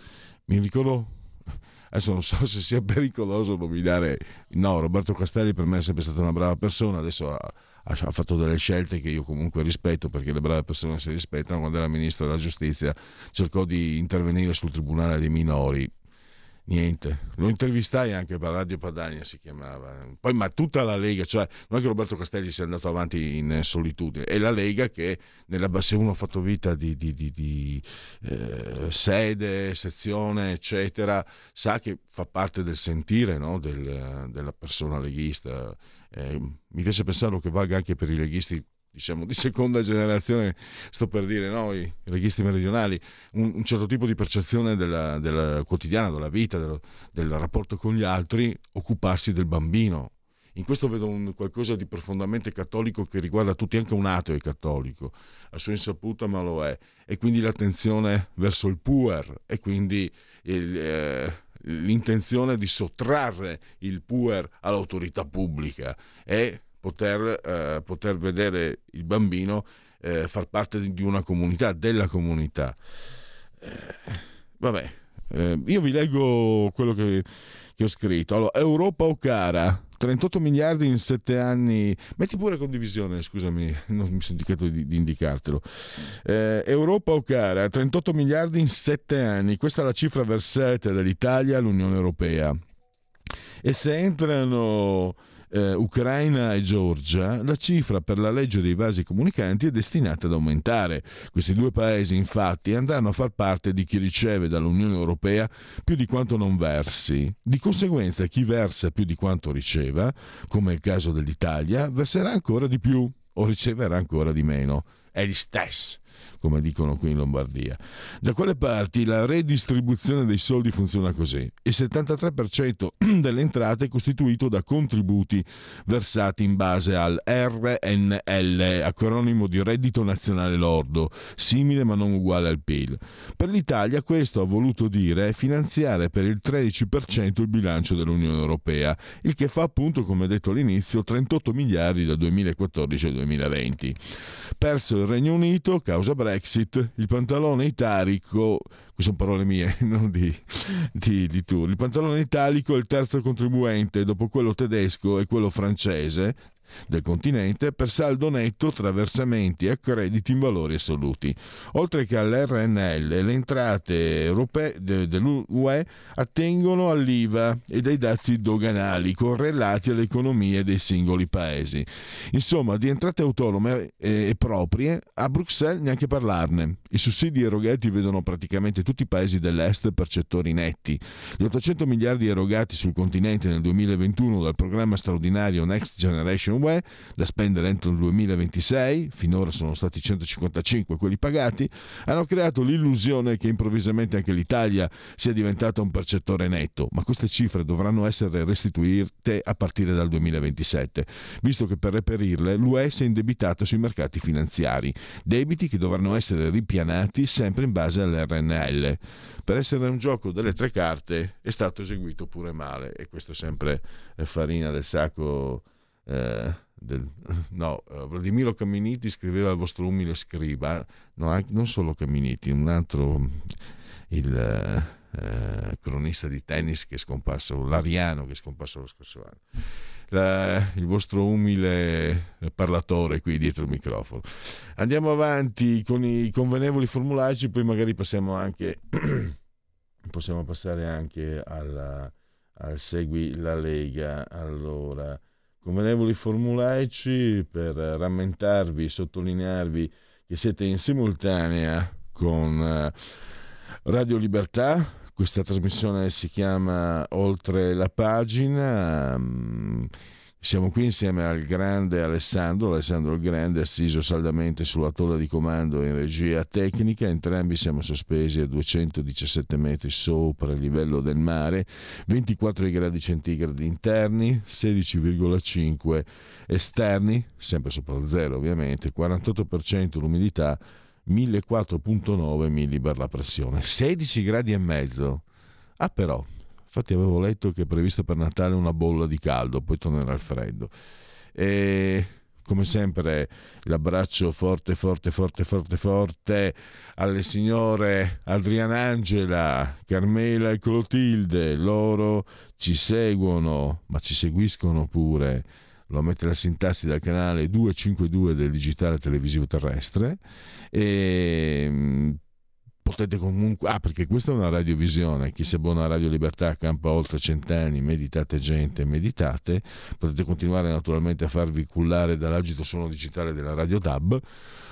Speaker 1: mi ricordo adesso non so se sia pericoloso nominare no Roberto Castelli per me è sempre stata una brava persona adesso ha, ha, fatto delle scelte che io comunque rispetto perché le brave persone si rispettano quando era ministro della giustizia cercò di intervenire sul tribunale dei minori Niente, lo intervistai anche per Radio Padania si chiamava. Poi, ma tutta la Lega, cioè non è che Roberto Castelli sia andato avanti in solitudine, è la Lega che nella, se uno ha fatto vita di, di, di, di eh, sede, sezione, eccetera, sa che fa parte del sentire no? del, della persona leghista. Eh, mi piace pensarlo che valga anche per i leghisti diciamo di seconda generazione, sto per dire, no? i reghisti meridionali, un, un, certo tipo di percezione della, della quotidiana, della vita, del, del, rapporto con gli altri, occuparsi del bambino. In questo vedo un, qualcosa di profondamente cattolico che riguarda tutti, anche un ateo è cattolico, a sua insaputa ma lo è, e quindi l'attenzione verso il puer e quindi il, eh, l'intenzione di sottrarre il puer all'autorità pubblica e poter, eh, poter vedere il bambino eh, far parte di una comunità, della comunità. Eh, vabbè, eh, io vi leggo quello che, che ho scritto. Allora, Europa o cara? 38 miliardi in 7 anni. Metti pure condivisione, scusami, non mi sono dimenticato di, di indicartelo. Eh, Europa o cara? 38 miliardi in 7 anni. Questa è la cifra versata dall'Italia all'Unione Europea. E se entrano eh, Ucraina e Georgia, la cifra per la legge dei vasi comunicanti è destinata ad aumentare. Questi due paesi infatti andranno a far parte di chi riceve dall'Unione Europea più di quanto non versi. Di conseguenza chi versa più di quanto riceva, come è il caso dell'Italia, verserà ancora di più o riceverà ancora di meno. È gli stessi come dicono qui in Lombardia. Da quelle parti la redistribuzione dei soldi funziona così. Il 73% delle entrate è costituito da contributi versati in base al RNL, acronimo di reddito nazionale lordo, simile ma non uguale al PIL. Per l'Italia questo ha voluto dire finanziare per il 13% il bilancio dell'Unione Europea, il che fa appunto, come detto all'inizio, 38 miliardi dal 2014 al 2020. Perso il Regno Unito, causa Brexit, il pantalone italico, queste sono parole mie, non di, di, di tu, il pantalone italico è il terzo contribuente dopo quello tedesco e quello francese, del continente per saldo netto tra versamenti e accrediti in valori assoluti. Oltre che all'RNL, le entrate europee dell'UE attengono all'IVA e dai dazi doganali correlati alle economie dei singoli paesi. Insomma, di entrate autonome e proprie a Bruxelles neanche parlarne. I sussidi erogati vedono praticamente tutti i paesi dell'Est percettori netti. Gli 800 miliardi erogati sul continente nel 2021 dal programma straordinario Next Generation UE da spendere entro il 2026, finora sono stati 155 quelli pagati, hanno creato l'illusione che improvvisamente anche l'Italia sia diventata un percettore netto, ma queste cifre dovranno essere restituite a partire dal 2027, visto che per reperirle l'UE si è indebitata sui mercati finanziari, debiti che dovranno essere ripianati sempre in base all'RNL. Per essere un gioco delle tre carte è stato eseguito pure male e questo è sempre farina del sacco eh, del, no, eh, Vladimiro Camminiti scriveva il vostro umile scriba, no, anche, non solo Camminiti, un altro, il eh, cronista di tennis che è scomparso, l'Ariano che è scomparso lo scorso anno. La, il vostro umile parlatore qui dietro il microfono. Andiamo avanti con i convenevoli formulaggi, poi magari passiamo anche possiamo passare anche alla, al segui la Lega. Allora, convenevoli formulaici per rammentarvi, sottolinearvi che siete in simultanea con eh, Radio Libertà. Questa trasmissione si chiama Oltre la pagina. Siamo qui insieme al grande Alessandro, Alessandro il Grande, assiso saldamente sulla tolla di comando in regia tecnica. Entrambi siamo sospesi a 217 metri sopra il livello del mare, 24 gradi centigradi interni, 16,5 esterni, sempre sopra il zero ovviamente, 48% l'umidità, 1004,9 millibar la pressione, 16 gradi e mezzo. Ah però, Infatti avevo letto che è previsto per Natale una bolla di caldo, poi tornerà il freddo. E come sempre l'abbraccio forte, forte, forte, forte, forte alle signore Adriana Angela, Carmela e Clotilde. Loro ci seguono, ma ci seguiscono pure. Lo mette la sintassi dal canale 252 del digitale televisivo terrestre. E potete comunque... Ah, perché questa è una radiovisione, chi si abbona a Radio Libertà campa oltre cent'anni, meditate gente, meditate, potete continuare naturalmente a farvi cullare dall'agito suono digitale della Radio DAB,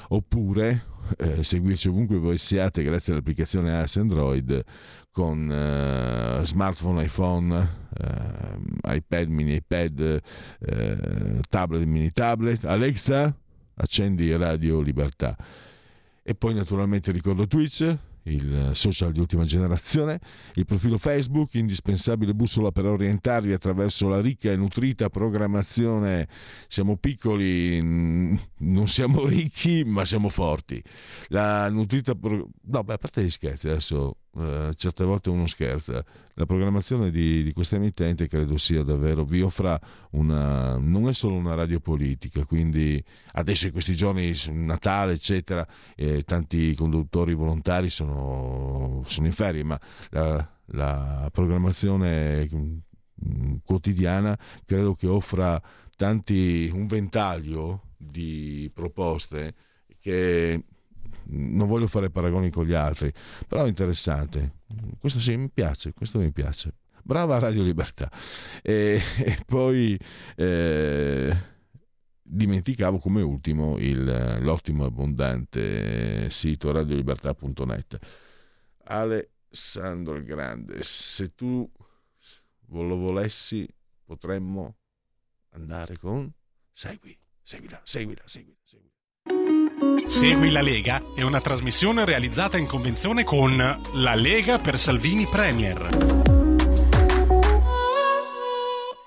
Speaker 1: oppure eh, seguirci ovunque voi siate grazie all'applicazione AS Android con eh, smartphone, iPhone, eh, iPad, mini iPad, eh, tablet, mini tablet. Alexa, accendi Radio Libertà. E poi naturalmente ricordo Twitch, il social di ultima generazione, il profilo Facebook, indispensabile bussola per orientarvi attraverso la ricca e nutrita programmazione. Siamo piccoli, non siamo ricchi, ma siamo forti. La nutrita... Pro... No, beh, a parte gli scherzi, adesso eh, certe volte uno scherza. La programmazione di, di questa emittente credo sia davvero, vi offra una, non è solo una radio politica, quindi adesso in questi giorni, Natale eccetera, eh, tanti conduttori volontari sono, sono in ferie, ma la, la programmazione mm, quotidiana credo che offra tanti, un ventaglio di proposte che non voglio fare paragoni con gli altri, però è interessante. Questo sì, mi piace, questo mi piace. Brava Radio Libertà. E, e poi eh, dimenticavo come ultimo il, l'ottimo e abbondante sito radiolibertà.net. Alessandro il Grande, se tu lo volessi, potremmo andare con... Segui, seguila, seguila, seguila. seguila.
Speaker 10: Segui la Lega è una trasmissione realizzata in convenzione con La Lega per Salvini Premier.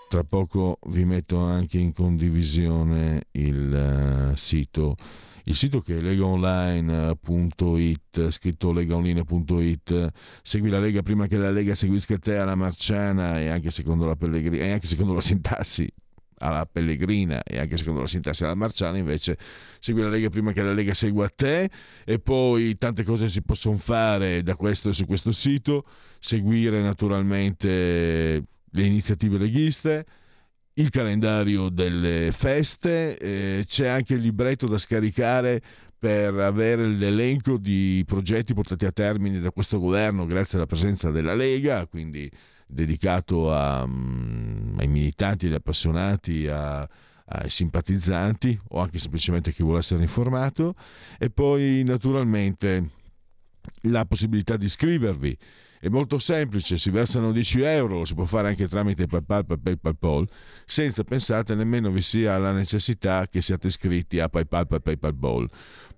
Speaker 1: Tra poco vi metto anche in condivisione il uh, sito il sito che è legaonline.it, scritto legaonline.it, segui la Lega prima che la Lega seguisca te alla Marciana e anche secondo la Pellegrini, e anche secondo la sintassi alla Pellegrina e anche secondo la sintassi alla Marciana, invece segui la Lega prima che la Lega segua te e poi tante cose si possono fare da questo e su questo sito, seguire naturalmente le iniziative leghiste, il calendario delle feste, eh, c'è anche il libretto da scaricare per avere l'elenco di progetti portati a termine da questo governo grazie alla presenza della Lega, quindi dedicato a, um, ai militanti, agli appassionati, a, ai simpatizzanti o anche semplicemente a chi vuole essere informato e poi naturalmente la possibilità di iscrivervi è molto semplice, si versano 10 euro, lo si può fare anche tramite PayPal, PayPal, PayPal, senza pensate nemmeno vi sia la necessità che siate iscritti a PayPal, PayPal, PayPal.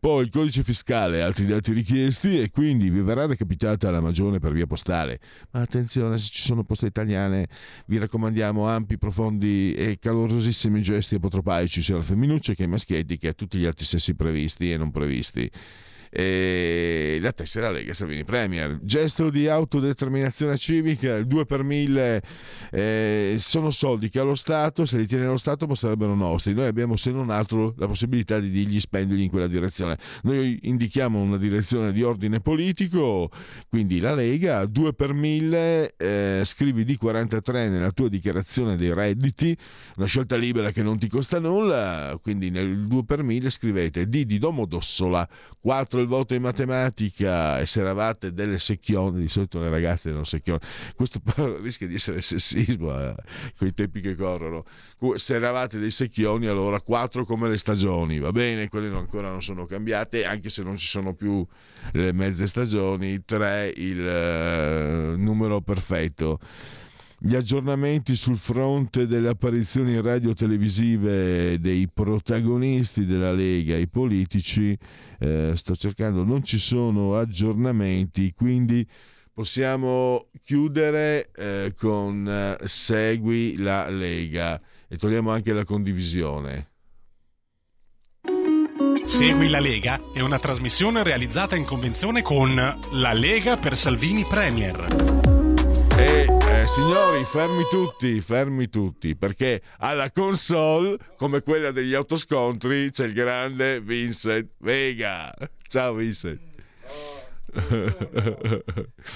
Speaker 1: Poi il codice fiscale e altri dati richiesti e quindi vi verrà recapitata la magione per via postale. Ma attenzione, se ci sono poste italiane vi raccomandiamo ampi, profondi e calorosissimi gesti apotropaici sia alla femminuccia che ai maschietti che a tutti gli altri sessi previsti e non previsti e la tessera Lega Salvini Premier. Gesto di autodeterminazione civica, il 2 per 1000 eh, sono soldi che allo Stato, se li tiene lo Stato, ma sarebbero nostri. Noi abbiamo se non altro la possibilità di dirgli spenderli in quella direzione. Noi indichiamo una direzione di ordine politico, quindi la Lega, 2 per 1000, eh, scrivi D43 nella tua dichiarazione dei redditi, una scelta libera che non ti costa nulla, quindi nel 2 per 1000 scrivete D di Domodossola, 4 il voto in matematica e se eravate delle secchione, di solito le ragazze erano secchione, questo rischia di essere sessismo eh, con i tempi che corrono. Se eravate dei secchioni, allora 4 come le stagioni, va bene, quelle ancora non sono cambiate, anche se non ci sono più le mezze stagioni, 3 il uh, numero perfetto gli aggiornamenti sul fronte delle apparizioni radio-televisive dei protagonisti della Lega, i politici, eh, sto cercando, non ci sono aggiornamenti, quindi possiamo chiudere eh, con eh, Segui la Lega e togliamo anche la condivisione.
Speaker 10: Segui la Lega è una trasmissione realizzata in convenzione con La Lega per Salvini Premier.
Speaker 1: Eh, signori, fermi tutti, fermi tutti, perché alla console, come quella degli autoscontri, c'è il grande Vincent Vega. Ciao Vincent.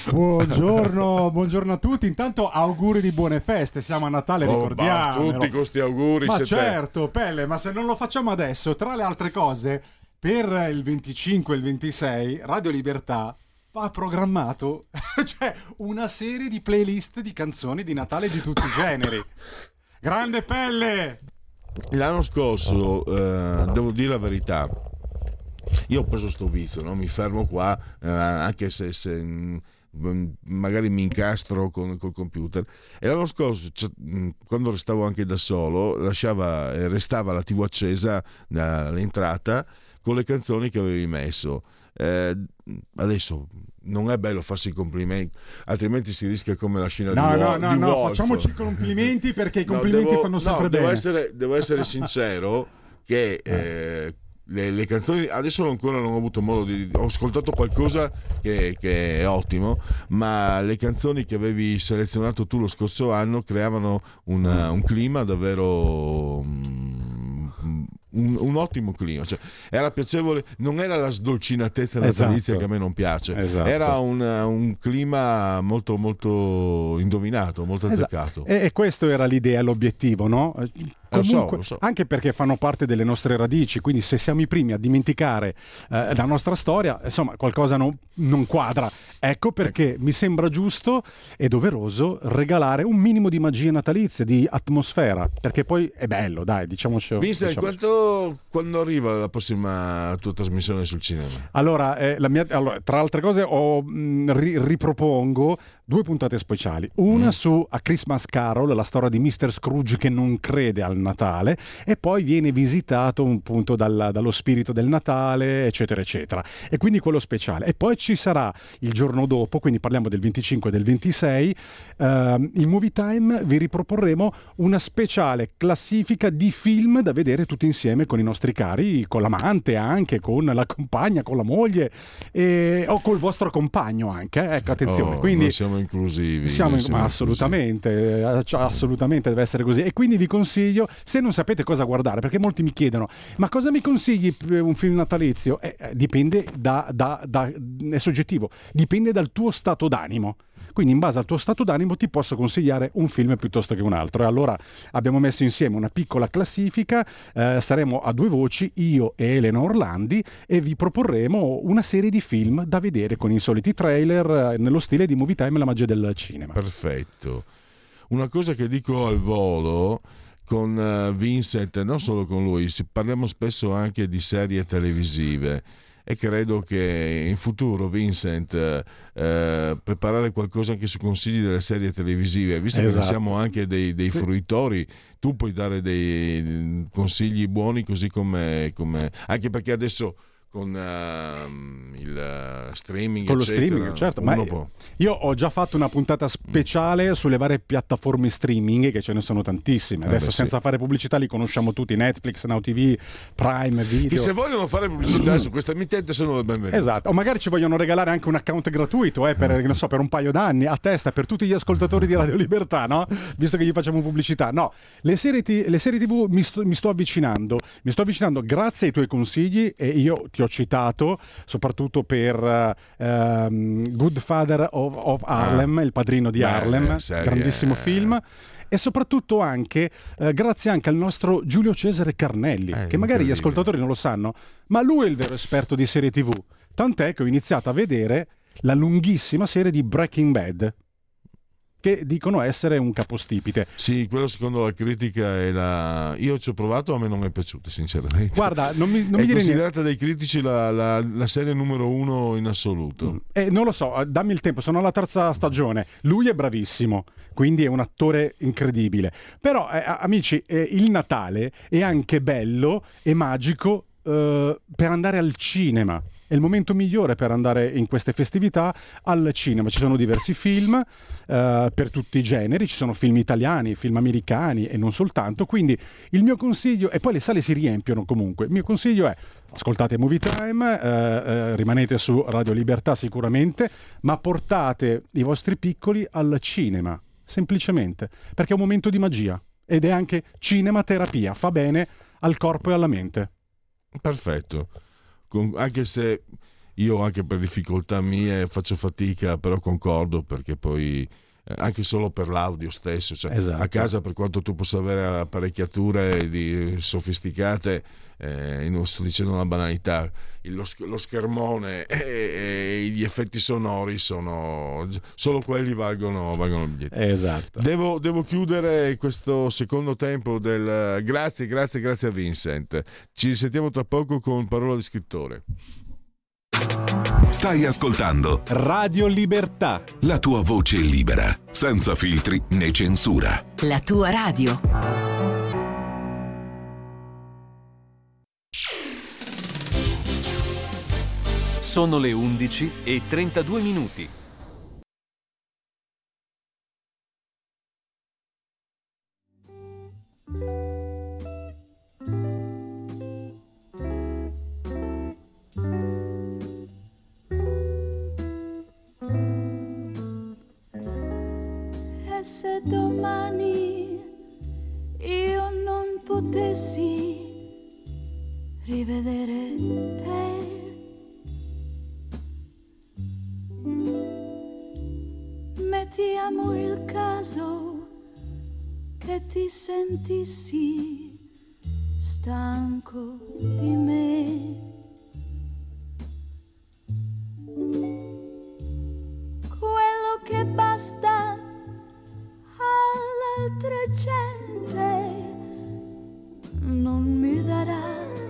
Speaker 11: buongiorno, buongiorno a tutti. Intanto auguri di buone feste. Siamo a Natale,
Speaker 1: oh,
Speaker 11: ricordiamo.
Speaker 1: Tutti questi auguri.
Speaker 11: Ma certo, Pelle, ma se non lo facciamo adesso, tra le altre cose, per il 25 e il 26, Radio Libertà ha programmato cioè, una serie di playlist di canzoni di Natale di tutti i generi. Grande pelle!
Speaker 1: L'anno scorso, eh, devo dire la verità, io ho preso sto vizio, no? mi fermo qua, eh, anche se, se mh, mm, magari mi incastro con, col computer. E l'anno scorso, cioè, quando restavo anche da solo, lasciava, eh, restava la TV accesa all'entrata con le canzoni che avevi messo. Eh, adesso non è bello farsi i complimenti, altrimenti si rischia come la scena
Speaker 11: no,
Speaker 1: di,
Speaker 11: no, no,
Speaker 1: di
Speaker 11: no,
Speaker 1: Wolf.
Speaker 11: facciamoci i complimenti perché i complimenti
Speaker 1: no, devo,
Speaker 11: fanno sempre
Speaker 1: no,
Speaker 11: bene.
Speaker 1: Devo essere, devo essere sincero che eh, le, le, canzoni adesso ancora non ho avuto modo di ho ascoltato qualcosa che, che, è ottimo ma le canzoni che avevi selezionato tu lo scorso anno creavano una, un clima davvero um, un, un, ottimo clima. Cioè, era piacevole, non era la sdolcinatezza natalizia esatto. che a me non piace, esatto. era un, un, clima molto, molto indovinato, molto azzeccato.
Speaker 11: Esatto. E, e, questo era l'idea, l'obiettivo, no? Comunque,
Speaker 1: lo so, lo so.
Speaker 11: anche perché fanno parte delle nostre radici, quindi se siamo i primi a dimenticare eh, la nostra storia, insomma, qualcosa non, non quadra. Ecco perché mi sembra giusto e doveroso regalare un minimo di magia natalizia, di atmosfera, perché poi è bello, dai, diciamoci.
Speaker 1: Visto
Speaker 11: diciamo.
Speaker 1: quanto quando arriva la prossima tua trasmissione sul cinema?
Speaker 11: Allora, eh, mia, allora tra altre cose, ho, mh, ri, ripropongo due puntate speciali. Una mm. su A Christmas Carol, la storia di Mr. Scrooge che non crede al Natale, e poi viene visitato un punto dal, dallo spirito del Natale, eccetera, eccetera. E quindi quello speciale. E poi ci sarà il giorno dopo, quindi parliamo del 25 e del 26, eh, in Movie Time vi riproporremo una speciale classifica di film da vedere tutti insieme con i nostri cari, con l'amante anche, con la compagna, con la moglie e, o col vostro compagno anche. Eh? Ecco, attenzione.
Speaker 1: Oh,
Speaker 11: quindi,
Speaker 1: siamo inclusivi.
Speaker 11: Siamo,
Speaker 1: siamo
Speaker 11: ma assolutamente, inclusivi. assolutamente deve essere così. E quindi vi consiglio, se non sapete cosa guardare, perché molti mi chiedono, ma cosa mi consigli un film natalizio? Eh, dipende da, da, da, è soggettivo, dipende dal tuo stato d'animo. quindi in base al tuo stato d'animo ti posso consigliare un film piuttosto che un altro. E allora abbiamo messo insieme una piccola classifica, eh, saremo a due voci, io e Elena Orlandi, e vi proporremo una serie di film da vedere con i soliti trailer eh, nello stile di Movie Time e la magia del cinema.
Speaker 1: Perfetto. Una cosa che dico al volo con eh, Vincent, non solo con lui, parliamo spesso anche di serie televisive e credo che in futuro Vincent eh, eh, preparare qualcosa anche su consigli delle serie televisive visto esatto. che siamo anche dei, dei fruitori tu puoi dare dei consigli buoni così come, come anche perché adesso con uh, il streaming.
Speaker 11: Con
Speaker 1: eccetera,
Speaker 11: lo streaming, certo. Ma
Speaker 1: può...
Speaker 11: io ho già fatto una puntata speciale sulle varie piattaforme streaming, che ce ne sono tantissime.
Speaker 1: Eh
Speaker 11: Adesso,
Speaker 1: beh,
Speaker 11: senza
Speaker 1: sì.
Speaker 11: fare pubblicità, li conosciamo tutti: Netflix, Now TV, Prime Video.
Speaker 1: Che se vogliono fare pubblicità su questa emittente sono le benvenute.
Speaker 11: Esatto, o magari ci vogliono regalare anche un account gratuito eh, per, non so, per un paio d'anni a testa per tutti gli ascoltatori di Radio Libertà, no? Visto che gli facciamo pubblicità. No, le serie, ti- le serie TV mi sto, mi sto avvicinando, mi sto avvicinando grazie ai tuoi consigli e io ti ho citato soprattutto per eh, ehm, Good Father of, of Harlem, il padrino di
Speaker 1: Beh,
Speaker 11: Harlem,
Speaker 1: serie-
Speaker 11: grandissimo film. E soprattutto anche, eh, grazie anche al nostro Giulio Cesare Carnelli, che magari gli ascoltatori non lo sanno, ma lui è il vero esperto di serie TV. Tant'è che ho iniziato a vedere la lunghissima serie di Breaking Bad, che dicono essere un capostipite.
Speaker 1: Sì, quello secondo la critica è la... Io ci ho provato, a me non è piaciuto sinceramente.
Speaker 11: Guarda, non mi, non
Speaker 1: è
Speaker 11: mi dire niente.
Speaker 1: considerata dai critici la, la- la serie numero uno in assoluto.
Speaker 11: Eh, non lo so, eh, dammi il tempo, sono alla terza stagione. Lui è bravissimo, quindi è un attore incredibile. Però, eh, amici, eh, il Natale è anche bello e magico eh, per andare al cinema. Il momento migliore per andare in queste festività al cinema. Ci sono diversi film eh, per tutti i generi, ci sono film italiani, film americani e non soltanto. Quindi il mio consiglio, e poi le sale si riempiono comunque, il mio consiglio è ascoltate Movie Time, eh, eh, rimanete su Radio Libertà sicuramente, ma portate i vostri piccoli al cinema, semplicemente, perché è un momento di magia ed è anche cinematerapia, fa bene al corpo e alla mente.
Speaker 1: Perfetto. Con- anche se io anche per difficoltà mie faccio fatica, però concordo perché poi anche solo per l'audio stesso, cioè,
Speaker 11: Esatto.
Speaker 1: a casa per quanto tu possa avere apparecchiature di- sofisticate, eh, non sto dicendo una banalità, lo, lo schermone e, e gli effetti sonori sono solo quelli valgono, valgono il biglietto.
Speaker 11: Esatto.
Speaker 1: Devo, devo chiudere questo secondo tempo del grazie, grazie, grazie a Vincent. Ci risentiamo tra poco con parola di scrittore.
Speaker 12: Stai ascoltando
Speaker 6: Radio Libertà.
Speaker 12: la tua voce libera, senza filtri né censura.
Speaker 13: La tua radio.
Speaker 3: Sono le 11 e 32 minuti.
Speaker 14: E domani io non potessi rivedere te, mettiamo il caso che ti sentissi stanco di me. quello che basta all'altra gente non mi darà.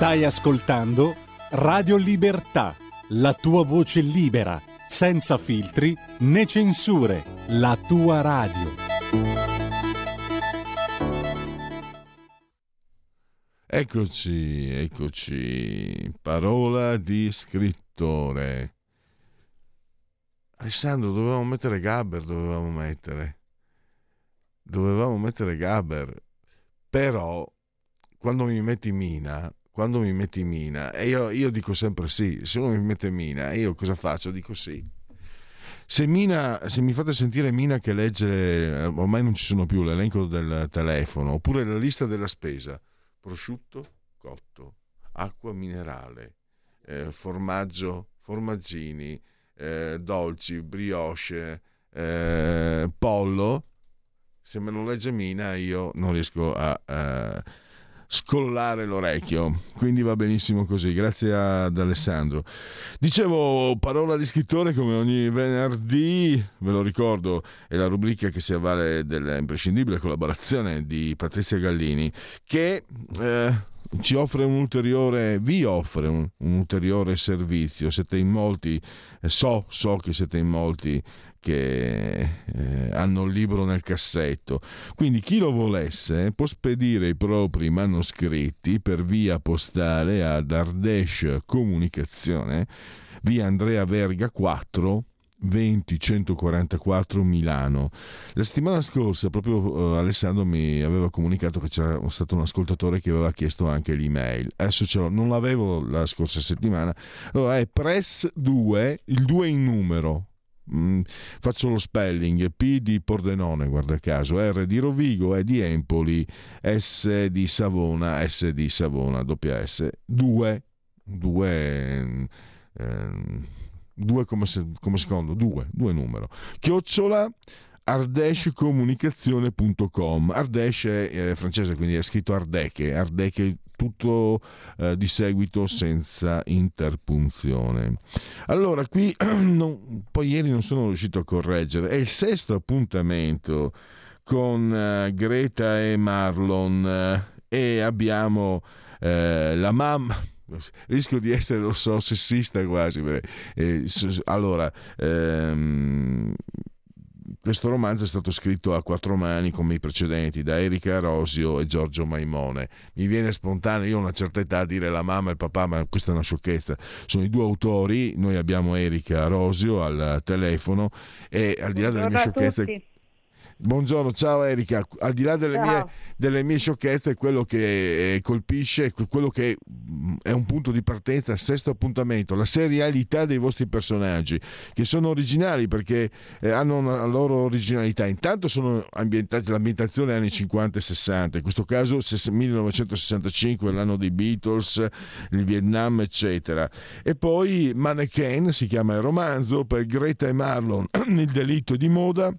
Speaker 6: Stai ascoltando Radio Libertà, la tua voce libera, senza filtri né censure, la tua radio.
Speaker 1: Eccoci, eccoci. Parola di scrittore. Alessandro, dovevamo mettere Gabber, dovevamo mettere. Dovevamo mettere Gabber. Però, quando mi metti Mina, quando mi metti Mina, e io, io dico sempre sì, se uno mi mette Mina, io cosa faccio? Dico sì. Se, Mina, se mi fate sentire Mina che legge, ormai non ci sono più l'elenco del telefono, oppure la lista della spesa, prosciutto cotto, acqua minerale, eh, formaggio, formaggini, eh, dolci, brioche, eh, pollo, se me lo legge Mina io non riesco a eh, scollare l'orecchio, quindi va benissimo così, grazie ad Alessandro. Dicevo, parola di scrittore come ogni venerdì, ve lo ricordo, è la rubrica che si avvale dell'imprescindibile collaborazione di Patrizia Gallini, che eh, ci offre un ulteriore, vi offre un, un ulteriore servizio. Siete in molti, eh, so, so che siete in molti che eh, hanno il libro nel cassetto. Quindi chi lo volesse può spedire i propri manoscritti per via postale ad Ardesh Comunicazione, via Andrea Verga 4. 20 144 Milano. La settimana scorsa proprio uh, Alessandro mi aveva comunicato che c'era stato un ascoltatore che aveva chiesto anche l'email. Adesso ce l'ho, non l'avevo la scorsa settimana. Allora è press 2, il 2 in numero, Mm, faccio lo spelling P di Pordenone guarda caso R di Rovigo E di Empoli S di Savona S di Savona doppia S 2 2 ehm, 2 come, se, come secondo 2 2 numero. Chiocciola ardeshcomunicazione.com Ardesh è eh, francese quindi è scritto Ardeche Ardeche tutto eh, di seguito senza interpunzione. Allora, qui non, poi ieri non sono riuscito a correggere, è il sesto appuntamento con eh, Greta e Marlon eh, e abbiamo eh, la mamma rischio di essere, lo so, sessista quasi. Eh, allora, ehm, questo romanzo è stato scritto a quattro mani come i precedenti da Erika Rosio e Giorgio Maimone. Mi viene spontaneo, io ho una certa età, a dire la mamma e il papà, ma questa è una sciocchezza. Sono i due autori, noi abbiamo Erika Rosio al telefono e al di là delle mie sciocchezze... Buongiorno, ciao Erika. Al di là delle, mie, delle mie, sciocchezze, quello che eh, colpisce, quello che mm, è un punto di partenza, sesto appuntamento, la serialità dei vostri personaggi, che sono originali perché eh, hanno una loro originalità. Intanto sono ambientati, l'ambientazione anni 50 e 60, in questo caso 1965, l'anno dei Beatles, il Vietnam, eccetera. E poi Mannequin, si chiama il romanzo, per Greta e Marlon, il delitto di moda.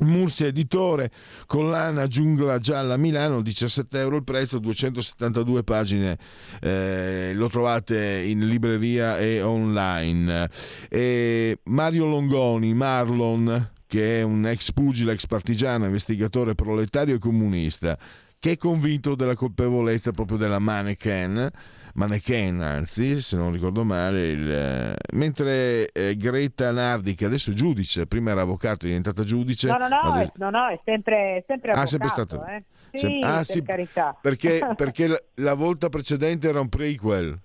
Speaker 1: Mursia Editore, collana Giungla Gialla Milano, 17 euro il prezzo, 272 pagine, eh, lo trovate in libreria e online. E Mario Longoni, Marlon, che è un ex pugile, ex partigiano, investigatore proletario e comunista, che è convinto della colpevolezza proprio della mannequin, mannequin anzi, se non ricordo male, il, eh, mentre eh, Greta Nardi, che adesso è giudice, prima era avvocato, è diventata giudice.
Speaker 13: No, no, no, è, no, no, è sempre, sempre
Speaker 1: Ah,
Speaker 13: avvocato,
Speaker 1: sempre stato-
Speaker 13: eh. Sì,
Speaker 1: sem- ah,
Speaker 13: per
Speaker 1: sì,
Speaker 13: carità.
Speaker 1: Perché, perché la, la volta precedente era un prequel.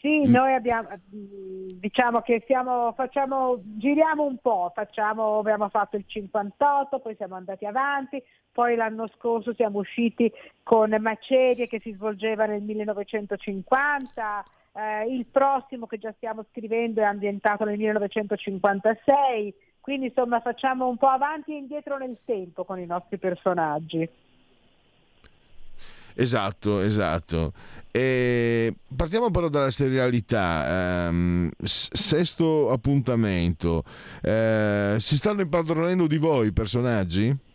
Speaker 13: Sì,
Speaker 1: Mm.
Speaker 13: noi abbiamo, diciamo che siamo, facciamo, giriamo un po', facciamo, abbiamo fatto il 58, poi siamo andati avanti, poi l'anno scorso siamo usciti con Macerie che si svolgeva nel 1950, eh, il prossimo che già stiamo scrivendo è ambientato nel 1956, quindi insomma facciamo un po' avanti e indietro nel tempo con i nostri personaggi.
Speaker 1: Esatto, esatto. E partiamo però dalla serialità. Ehm, sesto appuntamento. Eh, si stanno impadronendo di voi i personaggi?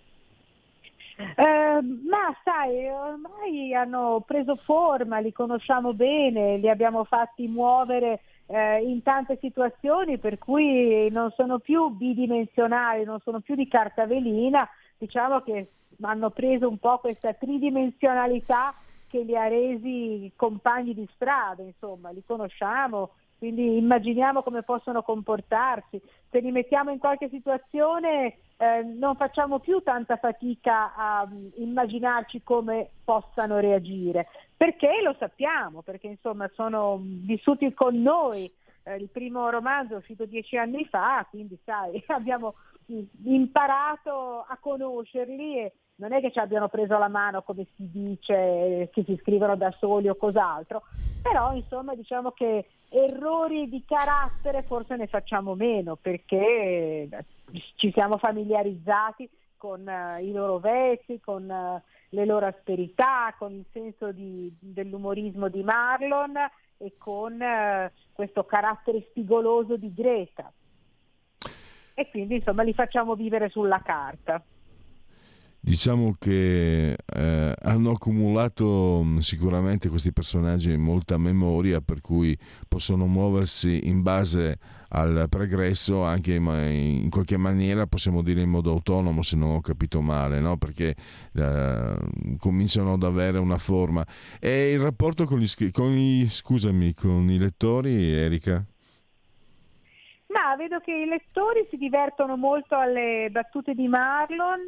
Speaker 13: Eh, ma sai, ormai hanno preso forma, li conosciamo bene, li abbiamo fatti muovere eh, in tante situazioni per cui non sono più bidimensionali, non sono più di carta velina, diciamo che hanno preso un po' questa tridimensionalità che li ha resi compagni di strada, insomma, li conosciamo, quindi immaginiamo come possono comportarsi. Se li mettiamo in qualche situazione eh, non facciamo più tanta fatica a mm, immaginarci come possano reagire, perché lo sappiamo, perché insomma sono vissuti con noi. Eh, il primo romanzo è uscito dieci anni fa, quindi sai, abbiamo mm, imparato a conoscerli e non è che ci abbiano preso la mano come si dice, che si scrivono da soli o cos'altro, però insomma diciamo che errori di carattere forse ne facciamo meno perché eh, ci siamo familiarizzati con eh, i loro vezzi, con eh, le loro asperità, con il senso di- dell'umorismo di Marlon e con eh, questo carattere spigoloso di Greta. E quindi insomma li facciamo vivere sulla carta.
Speaker 1: Diciamo che eh, hanno accumulato mh, sicuramente questi personaggi molta memoria, per cui possono muoversi in base al pregresso, anche in, qualche maniera possiamo dire in modo autonomo, se non ho capito male, no? perché eh, cominciano ad avere una forma. E il rapporto con gli, con i, scusami, con i lettori, Erika?
Speaker 13: Ma vedo che i lettori si divertono molto alle battute di Marlon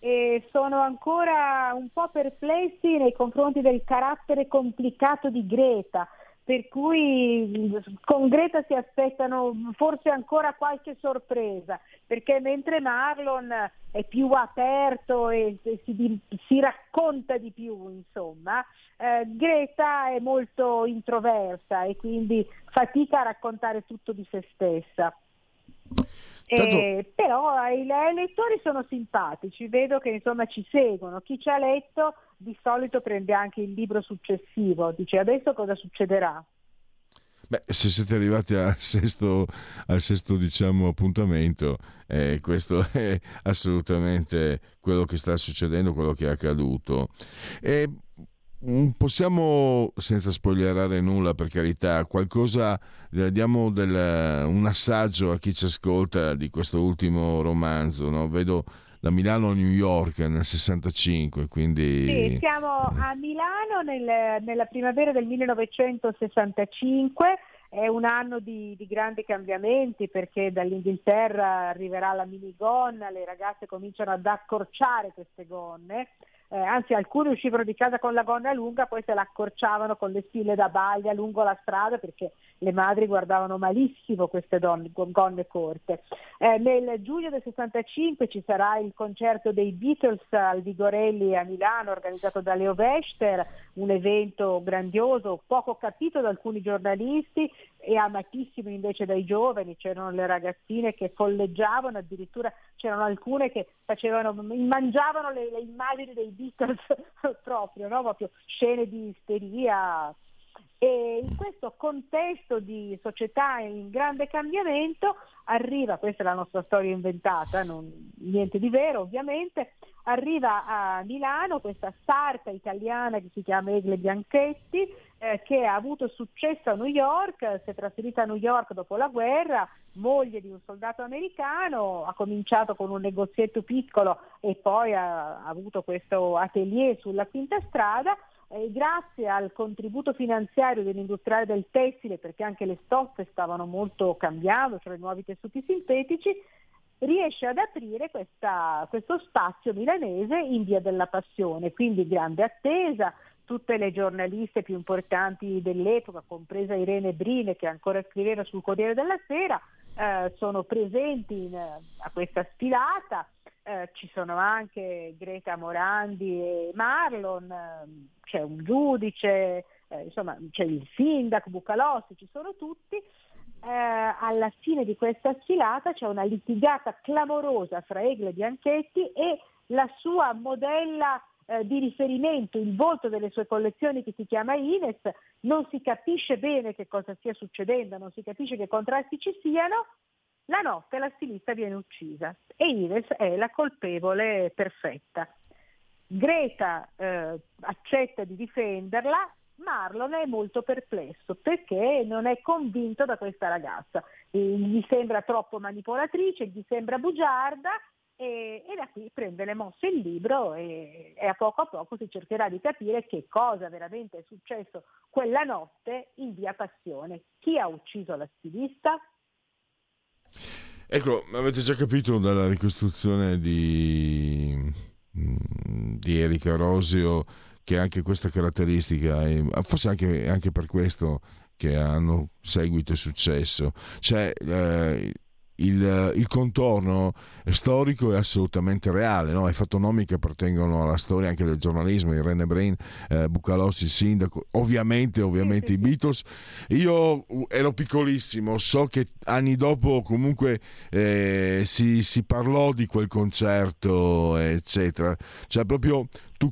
Speaker 13: e sono ancora un po' perplessi nei confronti del carattere complicato di Greta, per cui con Greta si aspettano forse ancora qualche sorpresa, perché mentre Marlon è più aperto e si, si racconta di più, insomma, eh, Greta è molto introversa e quindi fatica a raccontare tutto di se stessa. Eh, però i lettori sono simpatici, vedo che insomma ci seguono. Chi ci ha letto di solito prende anche il libro successivo, dice adesso cosa succederà.
Speaker 1: Beh, se siete arrivati al sesto, al sesto diciamo, appuntamento, eh, questo è assolutamente quello che sta succedendo, quello che è accaduto. E possiamo, senza spoilerare nulla per carità, qualcosa, eh, diamo del- un assaggio a chi ci ascolta di questo ultimo romanzo. no? Vedo da Milano a New York nel 65, quindi...
Speaker 13: Sì, siamo a Milano nel- nella primavera del 1965, è un anno di, di grandi cambiamenti perché dall'Inghilterra arriverà la minigonna, le ragazze cominciano ad accorciare queste gonne, eh, anzi alcune uscivano di casa con la gonna lunga, poi se la accorciavano con le stile da baglia lungo la strada perché le madri guardavano malissimo queste donne, gonne corte. Eh, nel giugno del 65 ci sarà il concerto dei Beatles al Vigorelli a Milano organizzato da Leo Wester, un evento grandioso, poco capito da alcuni giornalisti e amatissimo invece dai giovani, c'erano le ragazzine che folleggiavano, addirittura c'erano alcune che facevano, mangiavano le, le immagini dei Beatles proprio, no? proprio scene di isteria E in questo contesto di società in grande cambiamento arriva, questa è la nostra storia inventata, non, niente di vero ovviamente, arriva a Milano questa sarta italiana che si chiama Egle Bianchetti, eh, che ha avuto successo a New York, si è trasferita a New York dopo la guerra, moglie di un soldato americano, ha cominciato con un negozietto piccolo e poi ha, ha avuto questo atelier sulla quinta strada eh, grazie al contributo finanziario dell'industriale del tessile, perché anche le stoffe stavano molto cambiando, cioè i nuovi tessuti sintetici, riesce ad aprire questa, questo spazio milanese in via della passione, quindi grande attesa, tutte le giornaliste più importanti dell'epoca, compresa Irene Brine che ancora scriveva sul Corriere della Sera, eh, sono presenti in, a questa sfilata eh, ci sono anche Greta Morandi e Marlon, eh, c'è un giudice, eh, insomma c'è il sindaco Bucalossi, ci sono tutti. Eh, alla fine di questa sfilata c'è una litigata clamorosa fra Egle Bianchetti e la sua modella eh, di riferimento, il volto delle sue collezioni che si chiama Ines, non si capisce bene che cosa stia succedendo, non si capisce che contrasti ci siano la notte la stilista viene uccisa e Ives è la colpevole perfetta. Greta eh, accetta di difenderla, Marlon è molto perplesso perché non è convinto da questa ragazza. E gli sembra troppo manipolatrice, gli sembra bugiarda e, e, da qui prende le mosse il libro e, e, a poco a poco si cercherà di capire che cosa veramente è successo quella notte in via Passione. Chi ha ucciso la stilista?
Speaker 1: Ecco, avete già capito dalla ricostruzione di, mm, di Erika Rosio che anche questa caratteristica, forse anche, anche per questo che hanno seguito e successo, cioè eh, il, il, contorno storico è assolutamente reale, no? hai fatto nomi che appartengono alla storia anche del giornalismo, Irene Brain, eh, Bucalossi, il sindaco, ovviamente, ovviamente i Beatles. Io ero piccolissimo, so che anni dopo comunque eh, si, si, parlò di quel concerto, eccetera. Cioè proprio tu,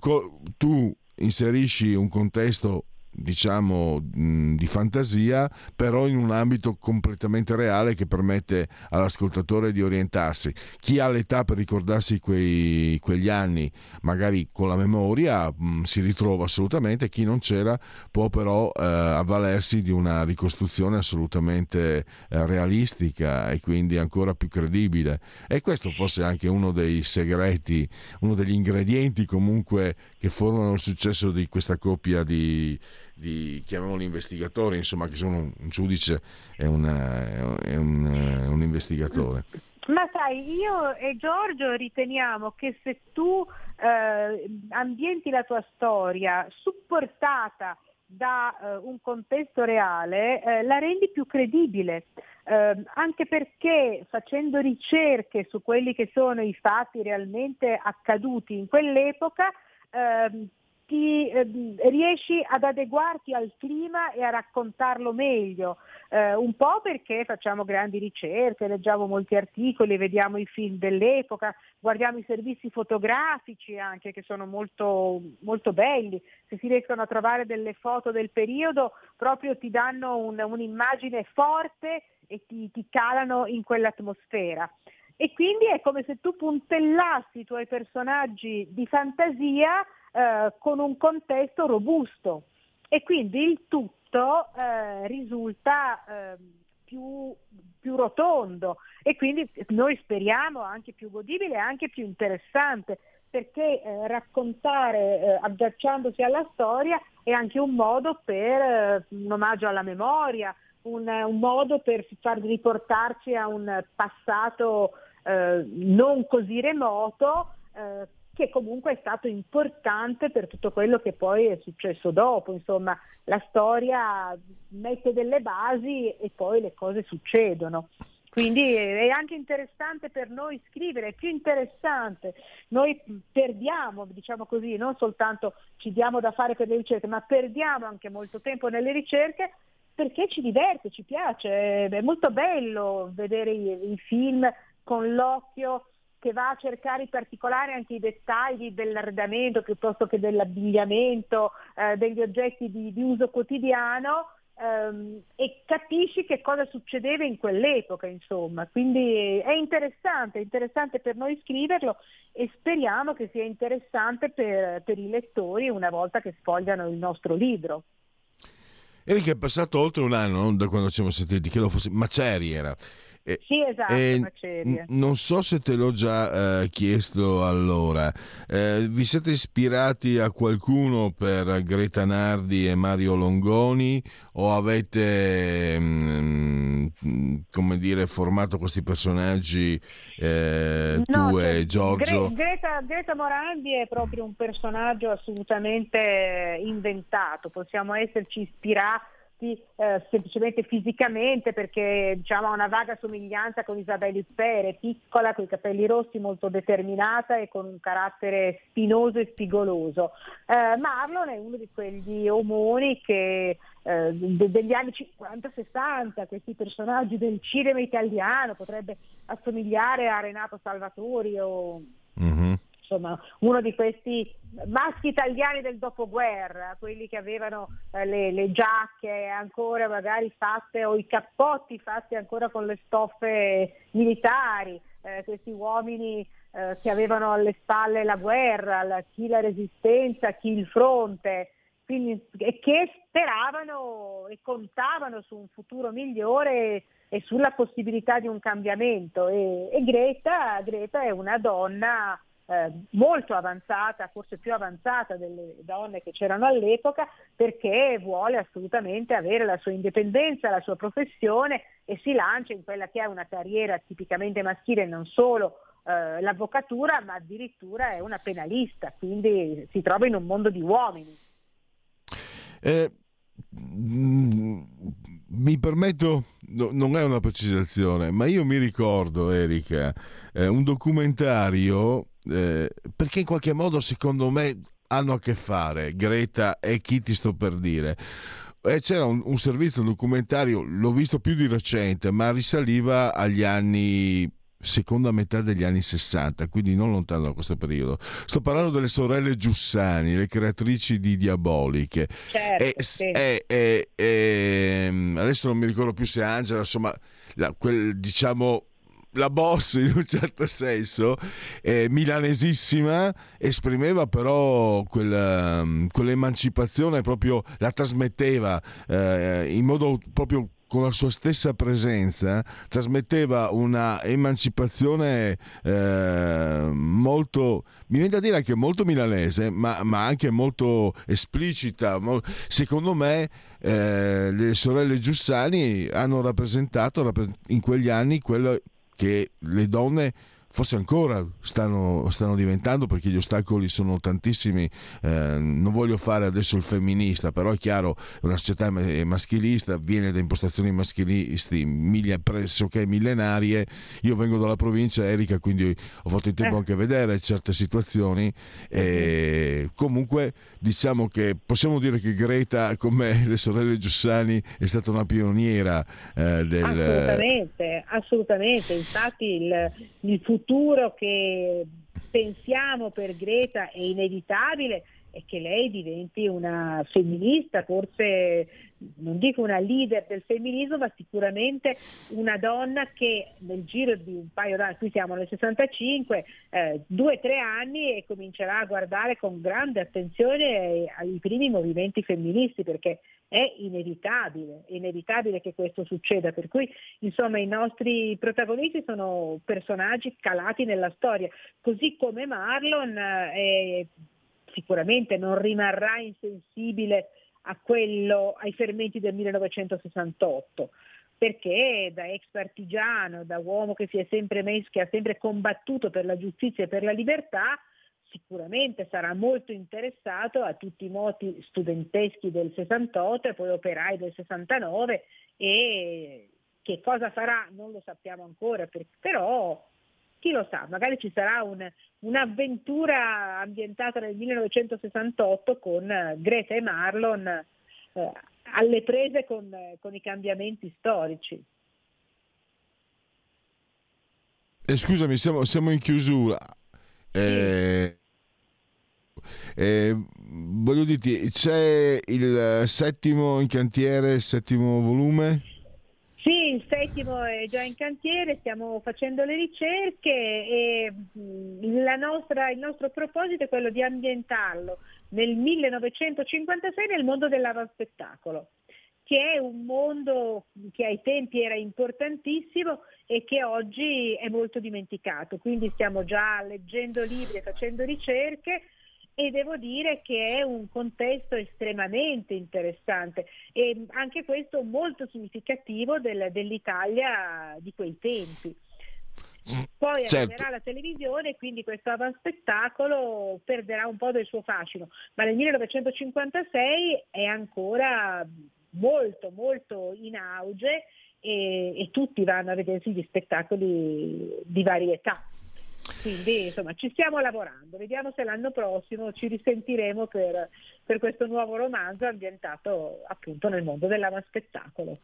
Speaker 1: tu inserisci un contesto diciamo di fantasia, però in un ambito completamente reale che permette all'ascoltatore di orientarsi. Chi ha l'età per ricordarsi quei, quegli anni, magari con la memoria, si ritrova assolutamente, chi non c'era può però eh, avvalersi di una ricostruzione assolutamente eh, realistica e quindi ancora più credibile. E questo forse è anche uno dei segreti, uno degli ingredienti comunque che formano il successo di questa coppia di di chiamiamoli investigatori, insomma, che sono un giudice e, una, un, un investigatore.
Speaker 13: Ma sai, io e Giorgio riteniamo che se tu eh, ambienti la tua storia supportata da eh, un contesto reale, eh, la rendi più credibile. Eh, anche perché facendo ricerche su quelli che sono i fatti realmente accaduti in quell'epoca, ehm, ti, eh, riesci ad adeguarti al clima e a raccontarlo meglio, eh, un po' perché facciamo grandi ricerche, leggiamo molti articoli, vediamo i film dell'epoca, guardiamo i servizi fotografici anche che sono molto, molto belli, se si riescono a trovare delle foto del periodo proprio ti danno un, un'immagine forte e ti, ti calano in quell'atmosfera. E quindi è come se tu puntellassi i tuoi personaggi di fantasia eh, con un contesto robusto. E quindi il tutto eh, risulta eh, più, più, rotondo. E quindi noi speriamo anche più godibile e anche più interessante perché eh, raccontare eh, agganciandosi alla storia è anche un modo per eh, un omaggio alla memoria, un, un, modo per far riportarci a un passato non così remoto che comunque è stato importante per tutto quello che poi è successo dopo. Insomma, la storia mette delle basi e poi le cose succedono. Quindi è anche interessante per noi scrivere, è più interessante. Noi perdiamo, diciamo così, non soltanto ci diamo da fare per le ricerche, ma perdiamo anche molto tempo nelle ricerche perché ci diverte, ci piace. È molto bello vedere i, i film con l'occhio che va a cercare in particolare anche i dettagli dell'arredamento piuttosto che dell'abbigliamento, eh, degli oggetti di, di uso quotidiano, ehm, e capisci che cosa succedeva in quell'epoca, insomma. Quindi è interessante, è interessante per noi scriverlo e speriamo che sia interessante per, per i lettori una volta che sfogliano il nostro libro.
Speaker 1: Erika è passato oltre un anno no? da quando ci siamo sentiti, credo fosse Maceri era.
Speaker 13: E, sì, esatto,
Speaker 1: n- non so se te l'ho già eh, chiesto allora. Eh, vi siete ispirati a qualcuno per Greta Nardi e Mario Longoni o avete, mh, mm, come dire, formato questi personaggi eh,
Speaker 13: no,
Speaker 1: tu e Giorgio?
Speaker 13: Gre- Greta, Greta Morandi è proprio un personaggio assolutamente inventato, possiamo esserci ispirati eh, semplicemente fisicamente perché diciamo, ha una vaga somiglianza con Isabelle Huppert, piccola, con i capelli rossi, molto determinata e con un carattere spinoso e spigoloso. Eh, Marlon è uno di quegli omoni che eh, de- degli anni 50-60, questi personaggi del cinema italiano, potrebbe assomigliare a Renato Salvatori o... Mm-hmm insomma uno di questi maschi italiani del dopoguerra, quelli che avevano eh, le, le, giacche ancora magari fatte o i cappotti fatti ancora con le stoffe militari, eh, questi uomini eh, che avevano alle spalle la guerra, la, chi la resistenza, chi il fronte. Quindi, e che speravano e contavano su un futuro migliore e sulla possibilità di un cambiamento. E, e Greta, Greta è una donna eh, molto avanzata, forse più avanzata delle donne che c'erano all'epoca, perché vuole assolutamente avere la sua indipendenza, la sua professione e si lancia in quella che è una carriera tipicamente maschile, non solo eh, l'avvocatura, ma addirittura è una penalista, quindi si trova in un mondo di uomini.
Speaker 1: Eh, mm, mi permetto, no, non è una precisazione, ma io mi ricordo, Erika, eh, un documentario eh, perché in qualche modo secondo me hanno a che fare Greta e chi ti sto per dire. Eh, c'era un, un servizio un documentario, l'ho visto più di recente, ma risaliva agli anni seconda metà degli anni 60, quindi non lontano da questo periodo. Sto parlando delle sorelle Giussani, le creatrici di Diaboliche.
Speaker 13: Certo, e, sì.
Speaker 1: e, e, e, adesso non mi ricordo più se Angela, insomma, la, quel, diciamo la boss in un certo senso, eh, milanesissima, esprimeva però quella, um, quell'emancipazione proprio, la trasmetteva eh, in modo proprio con la sua stessa presenza trasmetteva una emancipazione eh, molto, mi viene da dire anche molto milanese, ma, ma anche molto esplicita. Secondo me eh, le sorelle Giussani hanno rappresentato in quegli anni quello che le donne forse ancora stanno, stanno, diventando perché gli ostacoli sono tantissimi. Eh, non voglio fare adesso il femminista, però è chiaro, una società maschilista viene da impostazioni maschilisti pressoché millenarie. Io vengo dalla provincia, Erika, quindi ho fatto in tempo eh. anche a vedere certe situazioni. E comunque diciamo che possiamo dire che Greta, come le sorelle Giussani, è stata una pioniera eh, del...
Speaker 13: Assolutamente, assolutamente. Infatti il, il futuro futuro che pensiamo per Greta è inevitabile e che lei diventi una femminista, forse non dico una leader del femminismo, ma sicuramente una donna che nel giro di un paio d'anni, qui siamo nel 65, eh, due o tre anni e comincerà a guardare con grande attenzione ai primi movimenti femministi perché è inevitabile, è inevitabile che questo succeda, per cui insomma i nostri protagonisti sono personaggi calati nella storia, così come Marlon eh, sicuramente non rimarrà insensibile a quello, ai fermenti del 1968 perché da ex partigiano, da uomo che si è sempre messo, che ha sempre combattuto per la giustizia e per la libertà, sicuramente sarà molto interessato a tutti i moti studenteschi del 68 e poi operai del 69 e che cosa farà non lo sappiamo ancora, però chi lo sa, magari ci sarà un, un'avventura ambientata nel 1968 con eh, Greta e Marlon eh, alle prese con, con i cambiamenti storici.
Speaker 1: eh, scusami, siamo, siamo in chiusura. Eh, eh, voglio dirti, c'è il settimo in cantiere, il settimo volume?
Speaker 13: Sì, il settimo è già in cantiere, stiamo facendo le ricerche e la nostra- il nostro proposito è quello di ambientarlo nel 1956 nel mondo dell'avaspettacolo, che è un mondo che ai tempi era importantissimo e che oggi è molto dimenticato. Quindi stiamo già leggendo libri e facendo ricerche e devo dire che è un contesto estremamente interessante e anche questo molto significativo del- dell'Italia di quei tempi. Poi
Speaker 1: Certo.
Speaker 13: arriverà la televisione e quindi questo avanspettacolo perderà un po' del suo fascino, ma nel 1956 è ancora molto molto in auge e, e tutti vanno a vedersi gli spettacoli di varietà. Quindi insomma ci stiamo lavorando, vediamo se l'anno prossimo ci risentiremo per, per questo nuovo romanzo ambientato appunto nel mondo dell'avanspettacolo.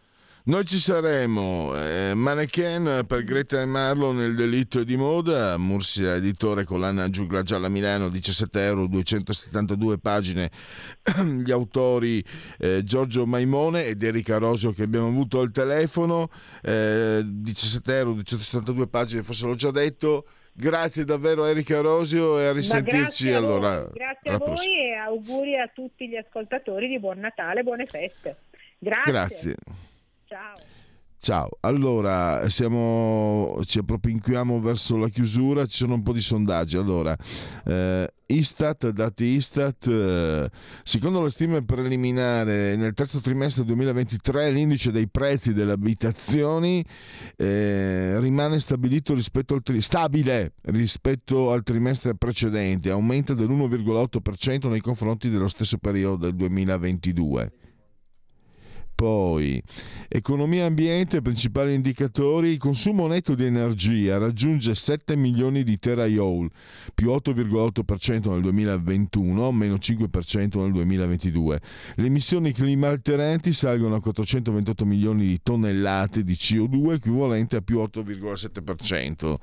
Speaker 1: Noi ci saremo, eh, Mannequin per Greta e Marlo nel delitto e di moda, Mursia editore collana Giugla Gialla Milano, 17 euro, 272 pagine, gli autori eh, Giorgio Maimone ed Erika Rosio che abbiamo avuto al telefono, eh, 17 euro, 272 pagine, forse l'ho già detto, grazie davvero Erika Rosio e a risentirci
Speaker 13: grazie a
Speaker 1: allora.
Speaker 13: grazie a voi
Speaker 1: prossima.
Speaker 13: e auguri a tutti gli ascoltatori di buon Natale, buone feste. Grazie.
Speaker 1: Grazie.
Speaker 13: Ciao.
Speaker 1: Ciao, allora siamo, ci propinquiamo verso la chiusura, ci sono un po' di sondaggi. Allora, eh, Istat, dati Istat, eh, secondo le stime preliminari nel terzo trimestre 2023 l'indice dei prezzi delle abitazioni eh, rimane stabilito rispetto al tri- stabile rispetto al trimestre precedente, aumenta dell'1,8% nei confronti dello stesso periodo del 2022. Poi, economia e ambiente, principali indicatori, il consumo netto di energia raggiunge 7 milioni di terajoule, più 8,8% nel 2021, meno 5% nel 2022. Le emissioni climalteranti salgono a 428 milioni di tonnellate di CO2, equivalente a più 8,7%.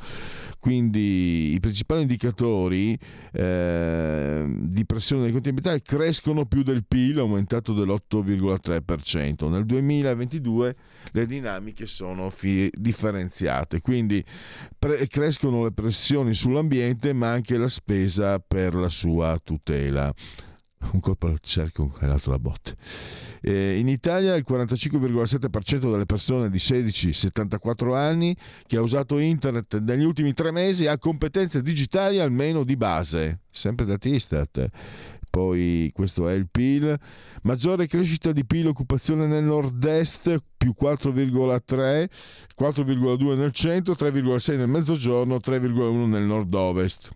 Speaker 1: Quindi i principali indicatori eh, di pressione dei conti ambientali crescono più del PIL, aumentato dell'8,3%. Nel 2022 le dinamiche sono fi- differenziate, quindi pre- crescono le pressioni sull'ambiente ma anche la spesa per la sua tutela. Un colpo al cerchio e l'altro alla botte. Eh, in Italia il 45,7% delle persone di 16-74 anni che ha usato internet negli ultimi tre mesi ha competenze digitali almeno di base, sempre da Istat. Poi questo è il PIL, maggiore crescita di PIL occupazione nel nord-est più 4,3, 4,2 nel centro, 3,6 nel mezzogiorno, 3,1 nel nord-ovest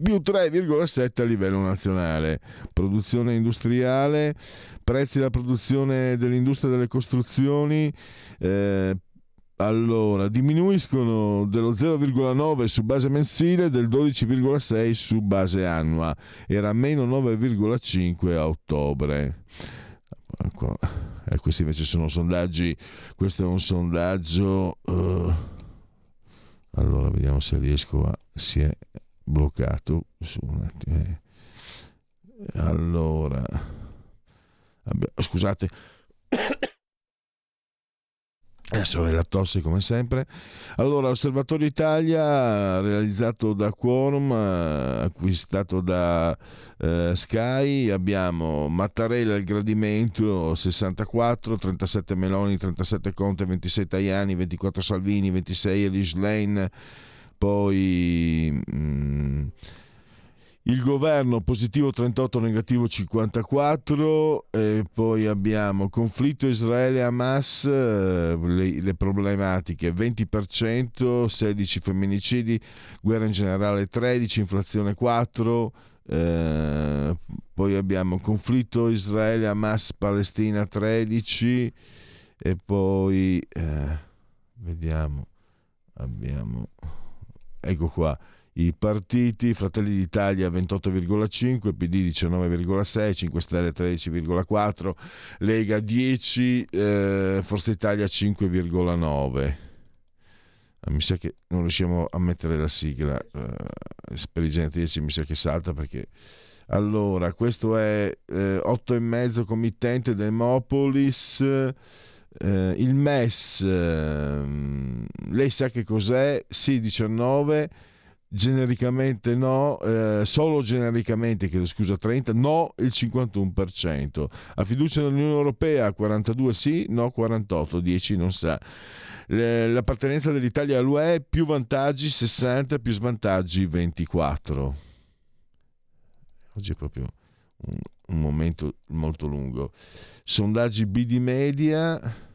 Speaker 1: più 3,7 a livello nazionale. Produzione industriale, prezzi della produzione dell'industria delle costruzioni. eh, allora, diminuiscono dello 0,9 su base mensile, del 12,6 su base annua. Era meno 9,5 a ottobre. Eh, questi invece sono sondaggi. Questo è un sondaggio. eh, allora, vediamo se riesco a. Si è bloccato su un attimo. eh. Allora, vabbè, scusate. La tosse come sempre. Allora, Osservatorio Italia, realizzato da Quorum, eh, acquistato da eh, Sky, abbiamo Mattarella il gradimento 64, 37 Meloni, 37 Conte, 26 Tajani, 24 Salvini, 26 Elish Lane, poi mm, il governo positivo 38, negativo 54, e poi abbiamo conflitto Israele-Hamas, eh, le, le problematiche 20%, 16 femminicidi, guerra in generale 13, inflazione 4, eh, poi abbiamo conflitto Israele-Hamas-Palestina 13 e poi eh, vediamo, abbiamo, ecco qua i partiti Fratelli d'Italia 28,5, PD 19,6, 5 Stelle 13,4, Lega 10, eh, Forza Italia 5,9. mi sa che non riusciamo a mettere la sigla eh, per i genetrici mi sa che salta perché allora questo è eh, 8 e mezzo committente Demopolis eh, il MES eh, lei sa che cos'è sì 19 genericamente no, eh, solo genericamente, chiedo scusa, 30, no il 51%. A fiducia dell'Unione Europea 42 sì, no 48, 10 non sa. L'appartenenza dell'Italia all'UE più vantaggi 60, più svantaggi 24. Oggi è proprio un, un momento molto lungo. Sondaggi BD Media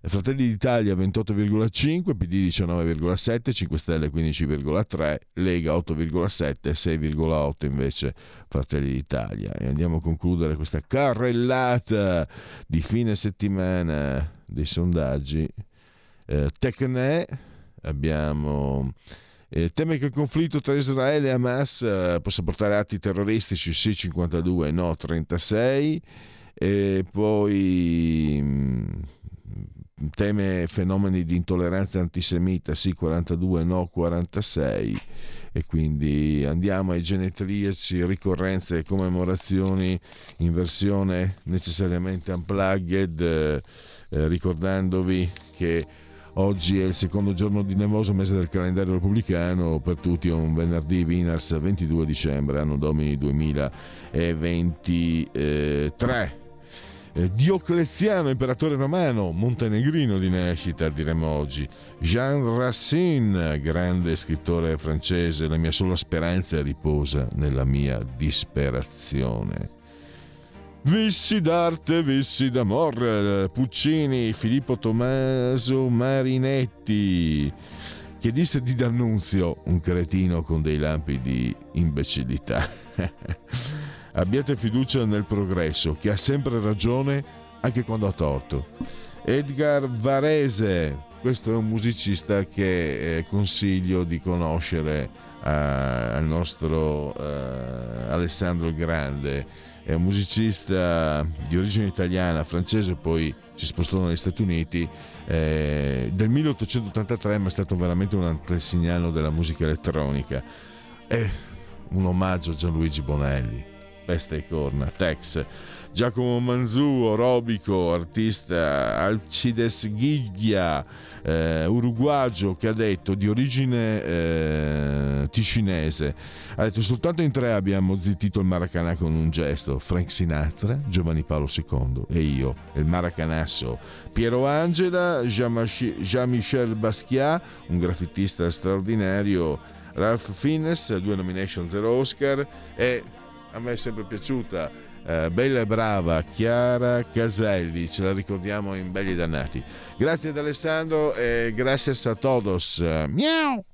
Speaker 1: Fratelli d'Italia 28,5, PD 19,7, 5 Stelle 15,3, Lega 8,7, 6,8 invece Fratelli d'Italia. E andiamo a concludere questa carrellata di fine settimana dei sondaggi. Eh, Tecne, abbiamo... Eh, teme che il conflitto tra Israele e Hamas eh, possa portare atti terroristici, sì 52, no 36, e poi mm, teme fenomeni di intolleranza antisemita, sì 42, no 46 e quindi andiamo ai genetriaci, ricorrenze e commemorazioni in versione necessariamente unplugged, eh, ricordandovi che Oggi è il secondo giorno di nevoso mese del calendario repubblicano, per tutti è un venerdì Vinars 22 dicembre, anno domini 2023. Eh, Diocleziano, imperatore romano, montenegrino di nascita, diremmo oggi. Jean Racine, grande scrittore francese, la mia sola speranza riposa nella mia disperazione. Vissi d'arte, vissi d'amore, Puccini, Filippo Tommaso Marinetti, che disse di D'Annunzio, un cretino con dei lampi di imbecillità. Abbiate fiducia nel progresso, che ha sempre ragione anche quando ha torto. Edgar Varese, questo è un musicista che eh, consiglio di conoscere eh, al nostro eh, Alessandro Grande. È un musicista di origine italiana, francese, poi si spostò negli Stati Uniti. Eh, del 1883 ma è stato veramente un antesignano della musica elettronica. È un omaggio a Gianluigi Bonelli Peste e Corna, Tex, Giacomo Manzuo, Robico, artista Alcides Ghiglia, eh, uruguagio che ha detto di origine eh, ticinese, ha detto soltanto in tre abbiamo zittito il Maracanà con un gesto, Frank Sinatra, Giovanni Paolo II e io, il Maracanasso, Piero Angela, Jean-Michel Basquiat, un graffitista straordinario, Ralph Fiennes, due nomination, zero Oscar e a me è sempre piaciuta, eh, bella e brava Chiara Caselli, ce la ricordiamo in Belli Dannati. Grazie ad Alessandro e grazie a todos. Miau!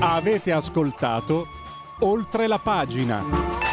Speaker 6: Avete ascoltato oltre la pagina.